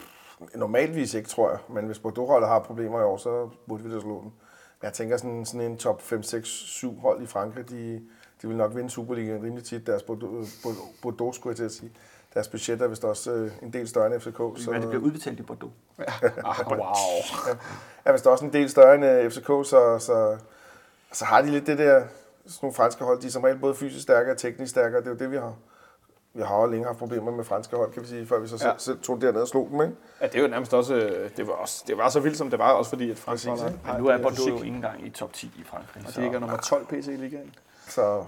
normalvis ikke, tror jeg. Men hvis Bordeaux-holdet har problemer i år, så burde vi da slå dem. Men jeg tænker sådan, sådan en top 5, 6, 7 hold i Frankrig, de, de vil nok vinde Superligaen rimelig tit. Deres Bordeaux, skulle jeg til at sige. Deres budget er vist også øh, en del større end FCK. Så, Men det bliver udbetalt i Bordeaux. Ah, wow. er vist også en del større end øh, FCK, så, så, så har de lidt det der, sådan nogle franske hold, de er som regel både fysisk stærkere og teknisk stærkere. Det er jo det, vi har. Vi har jo længe haft problemer med franske hold, kan vi sige, før vi så selv, Ja. ja. selv tog derned og slog dem, ikke? Ja, det er jo nærmest også... øh, Det var, også, det var så vildt, som det var, også fordi, at Præcis, ikke? Men nu er Bordeaux jo ikke engang i top 10 i Frankrig. Og de ligger nummer 12 PC i ligaen. Så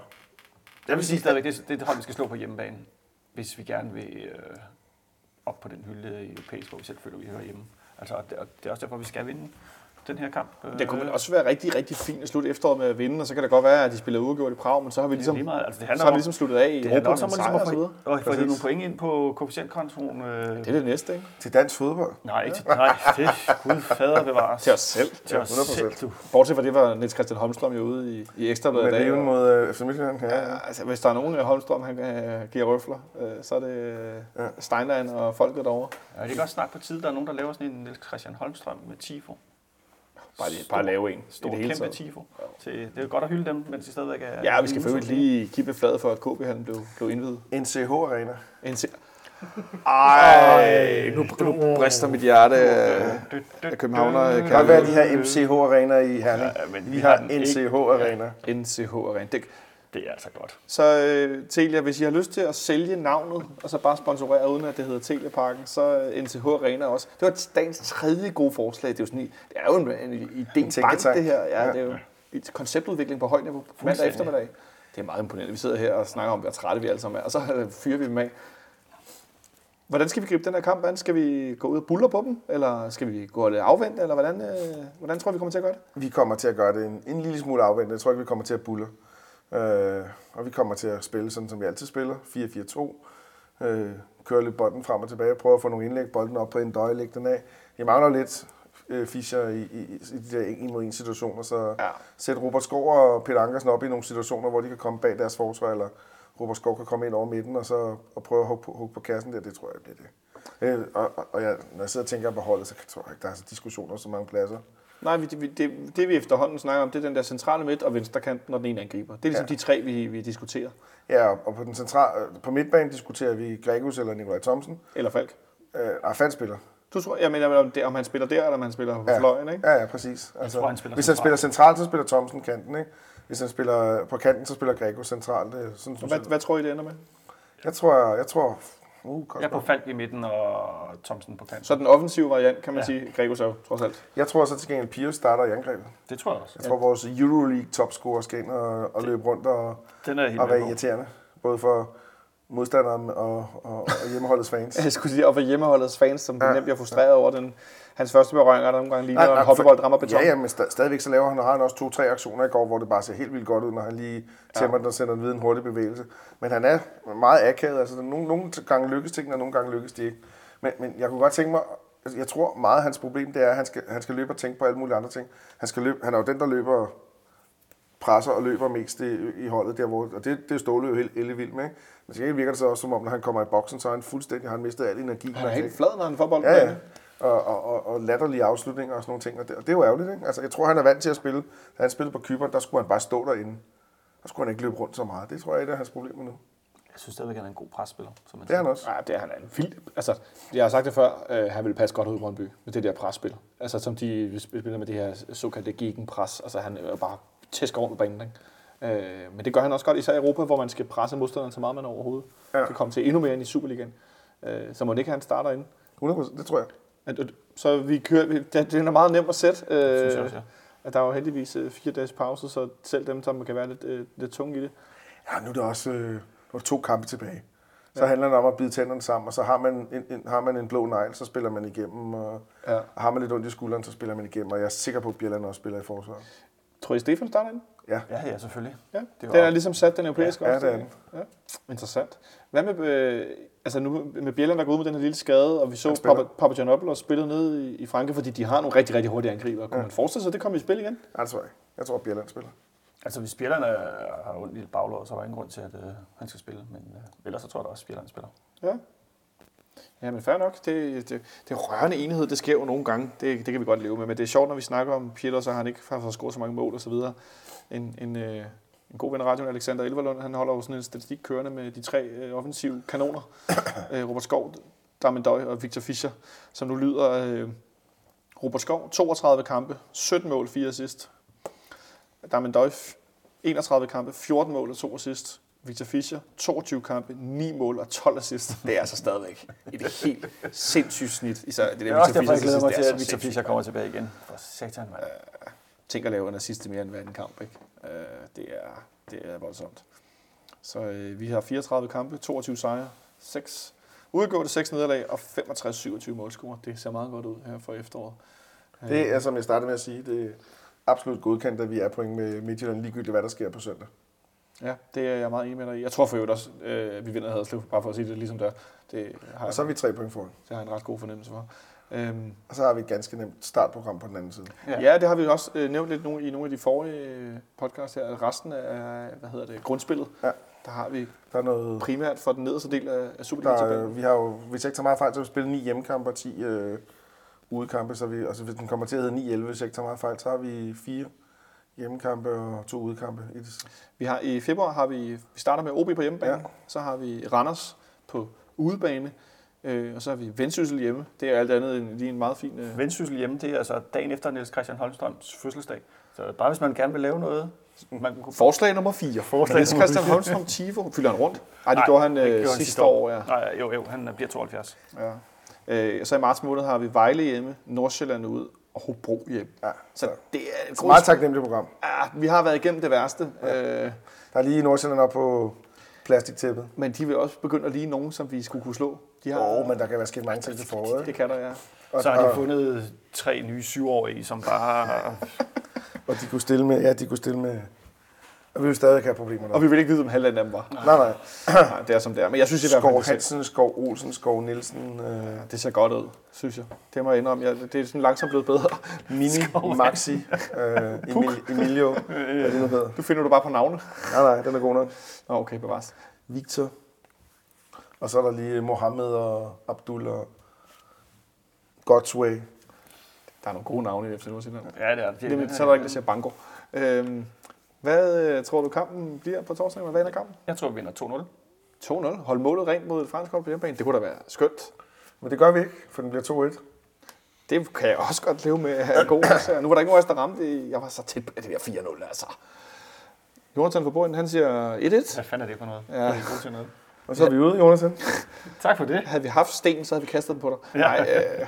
Jeg vil sige stadigvæk, det det er et hold, vi skal slå på hjemmebane, hvis vi gerne vil øh, op på den hylde i europæisk, hvor vi selv føler, vi hører hjemme. Altså, og det, og det er også derfor, vi skal vinde den her kamp. Øh, Det kunne vel også være rigtig, rigtig fint at slutte efteråret med at vinde, og så kan det godt være, at de spiller uafgjort i Prag, men så har vi ligesom, lige meget. Altså, det så handler har vi om, ligesom sluttet af i det Europa handler med også en om sejr ligesom og så videre. at få, nogle point ind på koefficientkontoen. Øh, Det er det næste, ikke? til dansk fodbold. nej, ikke til, nej, det Gud fader bevares. Til os selv. Til os 100%. selv, du. Bortset fra det var Niels Christian Holmstrøm jo ude i, i Ekstrabladet i Med dag. Og- mod øh, FC Midtjylland. Ja, altså, hvis der er nogen af Holmstrøm, han øh, giver røfler, øh, så er det øh. Steinlein og folket derovre. Ja, det er godt snart på tide, der er nogen, der laver sådan en Niels Christian Holmstrøm med Tifo. Bare, lige, bare lave en. Stor, kæmpe taget. Tifo. Til, det er godt at hylde dem, mens de stadigvæk er... Ja, vi skal for lige kippe fladet for, at KB han blev, blev indvidet. NCH Arena. En se- Ej, nu, nu brister mit hjerte af københavner. Det kan godt være de her MCH-arenaer i Herning. Ja, men vi vi har ikke. NCH-arenaer. Det, er altså godt. Så øh, Telia, hvis I har lyst til at sælge navnet, og så bare sponsorere, uden at det hedder Telia-parken, så øh, NCH Arena også. Det var dagens tredje gode forslag. Det er jo, sådan, i- det er jo en, en, en idébank, tænketank. det her. Ja, Ja. det er jo et konceptudvikling på højt niveau på mandag eftermiddag. Det er meget imponerende. Vi sidder her og snakker om, hvor trætte vi alle sammen er, og så øh, fyrer vi dem af. Hvordan skal vi gribe den her kamp an? Skal vi gå ud og buller på dem? Eller skal vi gå og afvente? Eller hvordan, øh, hvordan tror du, vi kommer til at gøre det? Vi kommer til at gøre det en, en lille smule afventet. Jeg tror ikke, vi kommer til at bulle. Øh, og vi kommer til at spille sådan, som vi altid spiller. 4-4-2. Øh, køre lidt bolden frem og tilbage. Prøve at få nogle indlæg. Bolden op på en døje. Lægge den af. Jeg mangler lidt øh, Fischer i, i, i de der en mod en situationer. Så Ja. sæt Robert Skov og Peter Ankersen op i nogle situationer, hvor de kan komme bag deres forsvar. Eller Robert Skov kan komme ind over midten og så og prøve at hugge på, hugge på kassen der. Det tror jeg bliver det. Øh, og, og, og jeg, når jeg sidder og tænker på holdet, så tror jeg ikke, der er så diskussioner så mange pladser. Nej, vi, det, det, det vi efterhånden snakker om, det er den der centrale midt og venstre kant, når den ene angriber. Det er ligesom ja. de tre, vi, vi diskuterer. Ja, og på den central, på midtbanen diskuterer vi Gregus eller Nikolaj Thomsen. Eller Falk. Øh, nej, faldspiller. Du tror, jeg mener, om, det, om han spiller der, eller om han spiller på Ja. fløjen, ikke? Ja, ja, præcis. Altså, tror, han spiller hvis han centralt. spiller centralt, så spiller Thomsen kanten, ikke? Hvis han spiller på kanten, så spiller Gregus centralt. Sådan, Og hvad, jeg. hvad tror I, det ender med? Jeg tror, jeg tror... Uh, godt Jeg på. Falk i midten og Thomsen på kanten. Så den offensive variant, kan man ja. Ja. sige, Gregos er jo trods alt. jeg tror så til gengæld, Pius starter i angrebet. Det tror jeg også. Jeg tror, vores Euroleague topscorer skal ind og, og løbe rundt og, Den er helt og være irriterende. Både for modstanderen og, og, og hjemmeholdets fans. Jeg skulle sige, og for hjemmeholdets fans, som ja. Ja. nemt bliver frustreret over den, hans første berøringer, der nogle gange ligner, en hoppebold rammer beton. Ja, ja, men sta- stadigvæk så laver han, og har han også to-tre aktioner i går, hvor det bare ser helt vildt godt ud, når han lige tæmmer den og sender den videre en hurtig bevægelse. Men han er meget akavet, altså nogle, nogle gange lykkes tingene, og nogle gange lykkes de ikke. Men, men jeg kunne godt tænke mig, altså, jeg tror meget af hans problem, det er, at han skal, han skal løbe og tænke på alle mulige andre ting. Han, skal løbe, han er jo den, der løber presser og løber mest i, i holdet der, hvor, og det, det er Ståle jo helt elle vild med. Ikke? Men så virker det så også som om, når han kommer i boksen, så er han fuldstændig, har han mistet al energi. Han er helt flad, når han får bolden. Ja, ja. Og, og, og, og latterlige afslutninger og sådan nogle ting. Og det, og det er jo ærgerligt, ikke? Altså, jeg tror, han er vant til at spille. Da han spillede på Kypern, der skulle han bare stå derinde. Der skulle han ikke løbe rundt så meget. Det tror jeg, det er hans problemer nu. Jeg synes stadigvæk, han er en god presspiller. Som man Det er han også. Nej, det er han er en vild... Altså, jeg har sagt det før, øh, han vil passe godt ud i Brøndby med det der presspil. Altså, som de spiller med det her såkaldte gegenpres. Altså, han er bare tæsker rundt på banen, ikke? Øh, men det gør han også godt, især i Europa, hvor man skal presse modstanderen så meget, man overhovedet ja. Kan komme til endnu mere end i Superligaen. Øh, så må det ikke han starter ind. 100%, det tror jeg. At- at- Så vi kører, vi- det, det er meget nemt at sætte. Øh, Synes jeg også, ja. at der er jo heldigvis øh, fire dages pause, så selv dem, som kan være lidt, øh, lidt tunge i det. Ja, nu er der også øh, er der to kampe tilbage. Så ja. handler det om at bide tænderne sammen, og så har man en, en, har man en blå negl, så spiller man igennem. Og, Ja. og har man lidt ondt i skulderen, så spiller man igennem. Og jeg er sikker på, at Bjelland også spiller i forsvaret. Tror I, Stefan starter ind? Ja, Ja, ja, selvfølgelig. Ja, Det var- den er ligesom sat, den europæiske Ja, ja, det er opstilling. Ja, interessant. Hvad med, øh, altså nu med Bjelland, der går ud med den her lille skade, og vi så spiller. Papa, Papagianopoulos spille nede i, i Frankrig, fordi de har nogle rigtig, rigtig hurtige angriber. Kunne Ja. man forestille sig, at det kommer i spil igen? Nej, det tror jeg ikke. Jeg tror, at Bjelland spiller. Altså, hvis spillerne har ondt i baglåret, så er der ingen grund til, at øh, han skal spille. Men øh, ellers så tror jeg da også, at spilleren spiller. Ja. Ja, men fair nok. Det, det, det er rørende enhed, det sker jo nogle gange. Det, det kan vi godt leve med. Men det er sjovt, når vi snakker om Pieter, så har han ikke har fået scoret så mange mål og så videre. En, en, øh, en god ven af radioen, Alexander Elverlund, han holder jo sådan en statistik kørende med de tre øh, offensive kanoner. øh, Robert Skov, Darmen Døj og Victor Fischer, som nu lyder øh, Robert Skov, 32 kampe, 17 mål, 4 assist. Darmen Døj, 31 kampe, 14 mål og 2 assist. Victor Fischer, 22 kampe, 9 mål og 12 assist. Det er altså stadigvæk et helt sindssygt snit. Især det der Det er også Victor derfor, jeg Fischer glæder mig til, det at Victor. Fischer kommer tilbage igen. For satan, mand. Tænk at lave en assist mere end hver anden kamp. Ikke? Øh, det, er, det er voldsomt. Så øh, vi har 34 kampe, 22 sejre, 6 udgående 6 nederlag og 65-27 målscorer. Det ser meget godt ud her for efteråret. Det er, som jeg startede med at sige, det er absolut godkendt, at vi er point med Midtjylland, ligegyldigt hvad der sker på søndag. Ja, det er jeg meget enig med dig i. Jeg tror for øvrigt også, øh, at vi vinder Haderslev, bare for at sige det ligesom der. Det har, Og så er vi tre point foran. det har jeg en ret god fornemmelse for. Øhm, Og så har vi et ganske nemt startprogram på den anden side. Ja. Ja, det har vi også øh, nævnt lidt nogle, i nogle af de forrige øh, podcasts her. Resten af hvad hedder det, grundspillet, Ja. der har vi Der er noget... primært for den nederste del af, af er, Superliga-tabellen. vi har jo, hvis jeg ikke tager meget fejl, så har vi spillet 9 hjemmekampe og 10 øh, udekampe. Så vi, altså, hvis den kommer til at hedde 9-11, hvis jeg ikke tager meget fejl, så har vi fire hjemmekampe og to udekampe. I det. Vi har i februar har vi, vi starter med OB på hjemmebane, ja. Så har vi Randers på udebane, Øh, og så har vi Vendsyssel hjemme. Det er alt andet end lige en meget fin... Øh, Vendsyssel hjemme, det er altså dagen efter Niels Christian Holmstrøms fødselsdag. Så bare hvis man gerne vil lave noget, man kunne forslag nummer 4. Forslag Niels Christian. Holmstrøm Tifo. Fylder han rundt? Nej, det Nej, gjorde han det øh, gjorde han sidste år, ja. Nej, jo, jo, han bliver 72. ja. Øh, så i marts måned har vi Vejle hjemme, Nordsjælland ud og Hobro hjem. Ja, Så så. det er et Så meget taknemmeligt program. Ja, vi har været igennem det værste, øh, Der er lige Nordsjælland op på plastiktæppet. men de vil også begynde at lige nogen, som vi skulle kunne slå. De har, Åh, oh, men der kan være sket mange ting til foråret. det kan der, ja. Og, Så har de fundet tre nye syvårige, som bare... og de kunne stille med, ja, de kunne stille med, og vi vil stadig have problemer der. Og vi vil ikke vide, om halvdelen af dem var. Nej, nej. Nej, det er som det er. Men jeg synes i hvert fald, Skov det Hansen, Skov Olsen, Skov Nielsen, øh, det ser godt ud, synes jeg. Det må jeg indrømme. Jeg, det er sådan langsomt blevet bedre. Mini, Maxi, øh, Emil, Emilio, hvad det nu hedder. Du finder du bare på navne. Nej, nej, den er god nok. Nå, okay, bevares. Victor. Og så er der lige Mohammed og Abdul og Godsway. Der er nogle gode navne i FC Nordsjælland. Ja, det er det. Det, så er der ikke, der siger banko. Øhm, hvad øh, tror du, kampen bliver på torsdag? Hvad ender kampen? Jeg tror, vi vinder 2-0. 2-0. Hold målet rent mod et fransk hold på hjemmebane. Det kunne da være skønt. Men det gør vi ikke, for den bliver 2-1. Det kan jeg også godt leve med at have god. Nu var der ikke nogen der ramte. Jeg var så tæt på det der 4-0, altså. Jonathan fra Borgen, han siger 1-1. Hvad fanden er det for noget? Ja. Ja. Det er god til noget. Og så er vi ude, Jonathan. Tak for det. Havde vi haft sten, så havde vi kastet den på dig. Ja. Nej, øh,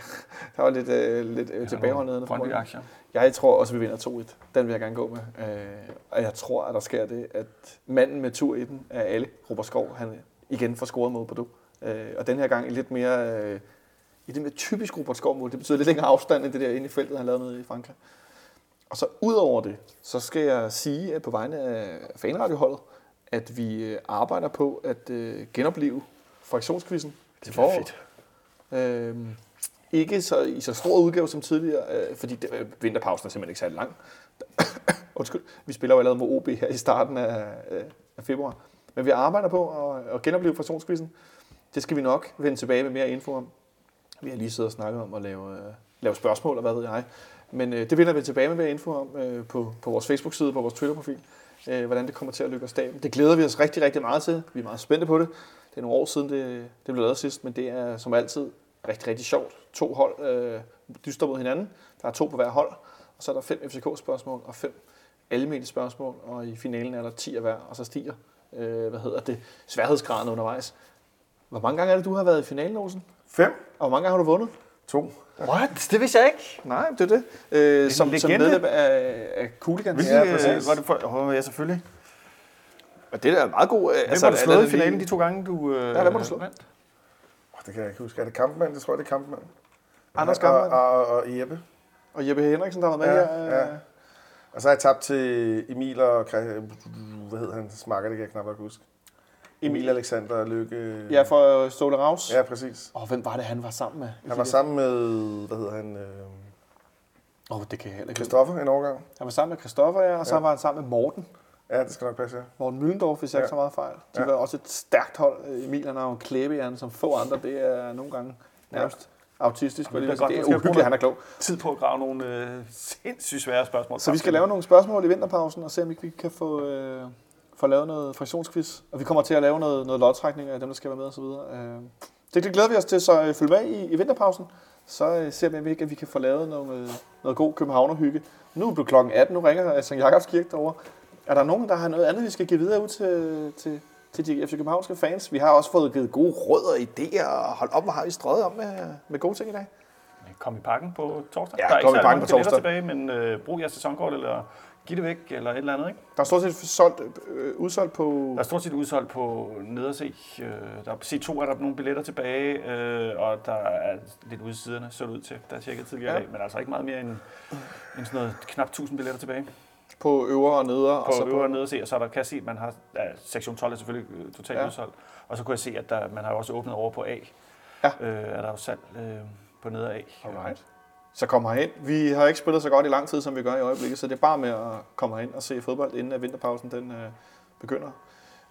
der var lidt, øh, lidt øh, tilbageholdenhed. Brøndby aktier. Jeg tror også, vi vinder 2-1. Den vil jeg gerne gå med. Øh, og jeg tror, at der sker det, at manden med tur i den er alle, Robert Skov, han igen får scoret mod Bordeaux. Øh, og den her gang i lidt mere, øh, i det mere typisk Robert Skov-mål. Det betyder lidt længere afstand end det der inde i feltet, han lavede nede i Frankrig. Og så ud over det, så skal jeg sige at på vegne af fanradioholdet, at vi øh, arbejder på at øh, genopleve fraktionskvisten til foråret. Øhm, ikke så, i så stor udgave som tidligere, øh, fordi det, øh, vinterpausen er simpelthen ikke særlig lang. Undskyld, vi spiller jo allerede mod OB her i starten af, øh, af februar. Men vi arbejder på at, at genopleve fraktionskvisten. Det skal vi nok vende tilbage med mere info om. Vi har lige siddet og snakket om at lave, øh, lave spørgsmål, og hvad ved jeg. Men øh, det vender vi tilbage med mere info om øh, på, på vores Facebook-side, på vores Twitter-profil, øh, hvordan det kommer til at lykke af staben. Det glæder vi os rigtig, rigtig meget til. Vi er meget spændte på det. Det er nogle år siden, det, det blev lavet sidst, men det er som altid rigtig, rigtig sjovt. To hold øh, dyster mod hinanden. Der er to på hver hold, og så er der fem FCK-spørgsmål og fem almindelige spørgsmål, og i finalen er der 10 af hver, og så stiger øh, hvad hedder det, sværhedsgraden undervejs. Hvor mange gange er det, du har været i finalen, Olsen? 5, Og hvor mange gange har du vundet? 2. What? Det vidste jeg ikke. Nej, det er det. Øh, som, som legende. medlem af, af Cooligan. Hvilke, Ja, præcis. var det for, oh, ja, selvfølgelig. Og det er meget god. Øh, Hvem altså, har du slået i finalen de to gange, du øh, Ja, hvem har du slået? vandt? Det kan jeg ikke huske. Er det Kampmann? Det tror jeg, det er Kampmann. Anders Kampmann. og, og, og Jeppe. Og Jeppe Henriksen, der har været med Ja, her. ja. øh, Og så har jeg tabt til Emil og... Hvad hedder han? Smakker, det kan jeg knap nok huske. Emil Alexander Lykke. Ja, for Ståle Raus. Ja, præcis. Og hvem var det, han var sammen med? Han var sammen med, hvad hedder han, øh, Åh, oh, det kan jeg heller ikke. Christoffer en overgang. Han var sammen med Christoffer, ja, og så Ja. var han sammen med Morten. Ja, det skal nok passe, ja. Morten Müllendorf, hvis jeg Ja. ikke så meget fejl. De Ja. var også et stærkt hold. Emil, han har jo en klæbehjerne som få andre. Det er nogle gange nærmest autistisk. Jamen, Det, det er godt, det er uhyggeligt, han er klog. Tid på at grave nogle øh, sindssygt svære spørgsmål. Så vi skal lave nogle spørgsmål i vinterpausen, og se om ikke vi kan få, øh, få lavet noget fraktionsquiz. Og vi kommer til at lave noget, noget lodtrækning af dem, der skal være med osv. Øh, det, det glæder vi os til, så øh, følg med i, i vinterpausen. Så øh, ser vi, ikke at vi kan få lavet noget, øh, noget god københavnerhygge. Nu er det klokken 18, nu ringer St. Jakobs Kirke derovre. Er der nogen, der har noget andet, vi skal give videre ud til, til, til de FC Københavnske fans? Vi har også fået givet gode råd og idéer, og hold op, hvor har vi strøget om med, med gode ting i dag. Kom i pakken på torsdag. Ja, der er kom i ikke pakken på torsdag. tilbage, men øh, brug jeres sæsonkort, eller giv det væk, eller et eller andet. Ikke? Der er stort set solgt, øh, udsolgt på... Der er stort set udsolgt på nederse. Øh, der er på C2 er der nogle billetter tilbage, øh, og der er lidt ude siderne, så ud til. Der er tjekket tidligere Ja. af, men altså ikke meget mere end, end sådan noget knap 1000 billetter tilbage. på øvre og nedre. og På så øvre og nederse, og så er der, kan jeg se, at man har, ja, sektion 12 er selvfølgelig øh, totalt Ja. udsolgt. Og så kunne jeg se, at der, man har også åbnet over på A. Ja. Øh, er der jo salg øh, på nede af A. Alright. Så kom herhen. Vi har ikke spillet så godt i lang tid, som vi gør i øjeblikket, så det er bare med at komme herhen og se fodbold, inden at vinterpausen den, øh, begynder.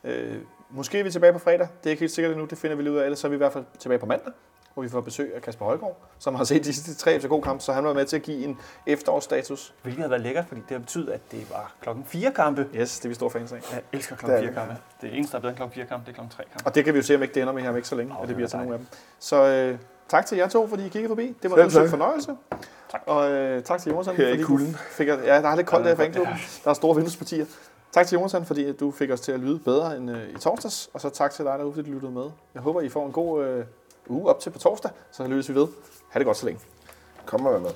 Øh, måske er vi tilbage på fredag. Det er ikke helt sikkert endnu. Det finder vi lige ud af. Ellers så er vi i hvert fald tilbage på mandag. hvor vi får besøg af Kasper Højgaard, som har set de sidste tre FCK-kampe, så han var med til at give en efterårsstatus. Hvilket har været lækkert, fordi det har betydet, at det var klokken 4 kampe. Yes, det er vi store fans af. Jeg elsker klokken er 4 det. kampe. Det eneste, der er bedre end klokken 4 kampe, det er klokken 3 kampe. Og det kan vi jo se, om ikke det ender med her om ikke så længe, Åh, at det bliver er til nogle af dem. Så øh, tak til jer to, fordi I kiggede forbi. Det var Selv en sød tak. fornøjelse. Tak. Og øh, tak til Jonathan, Her i fordi kulden. du fik os, ja, der er lidt koldt Ja, der i er fanklubben. Der er store vinduespartier. Tak til Jonathan, fordi at du fik os til at lyde bedre end øh, i torsdags. Og så tak til dig derude, fordi du lyttede med. Jeg håber, I får en god øh, uge op til på torsdag, så lyttes vi ved. Ha' det godt så længe. Kom med.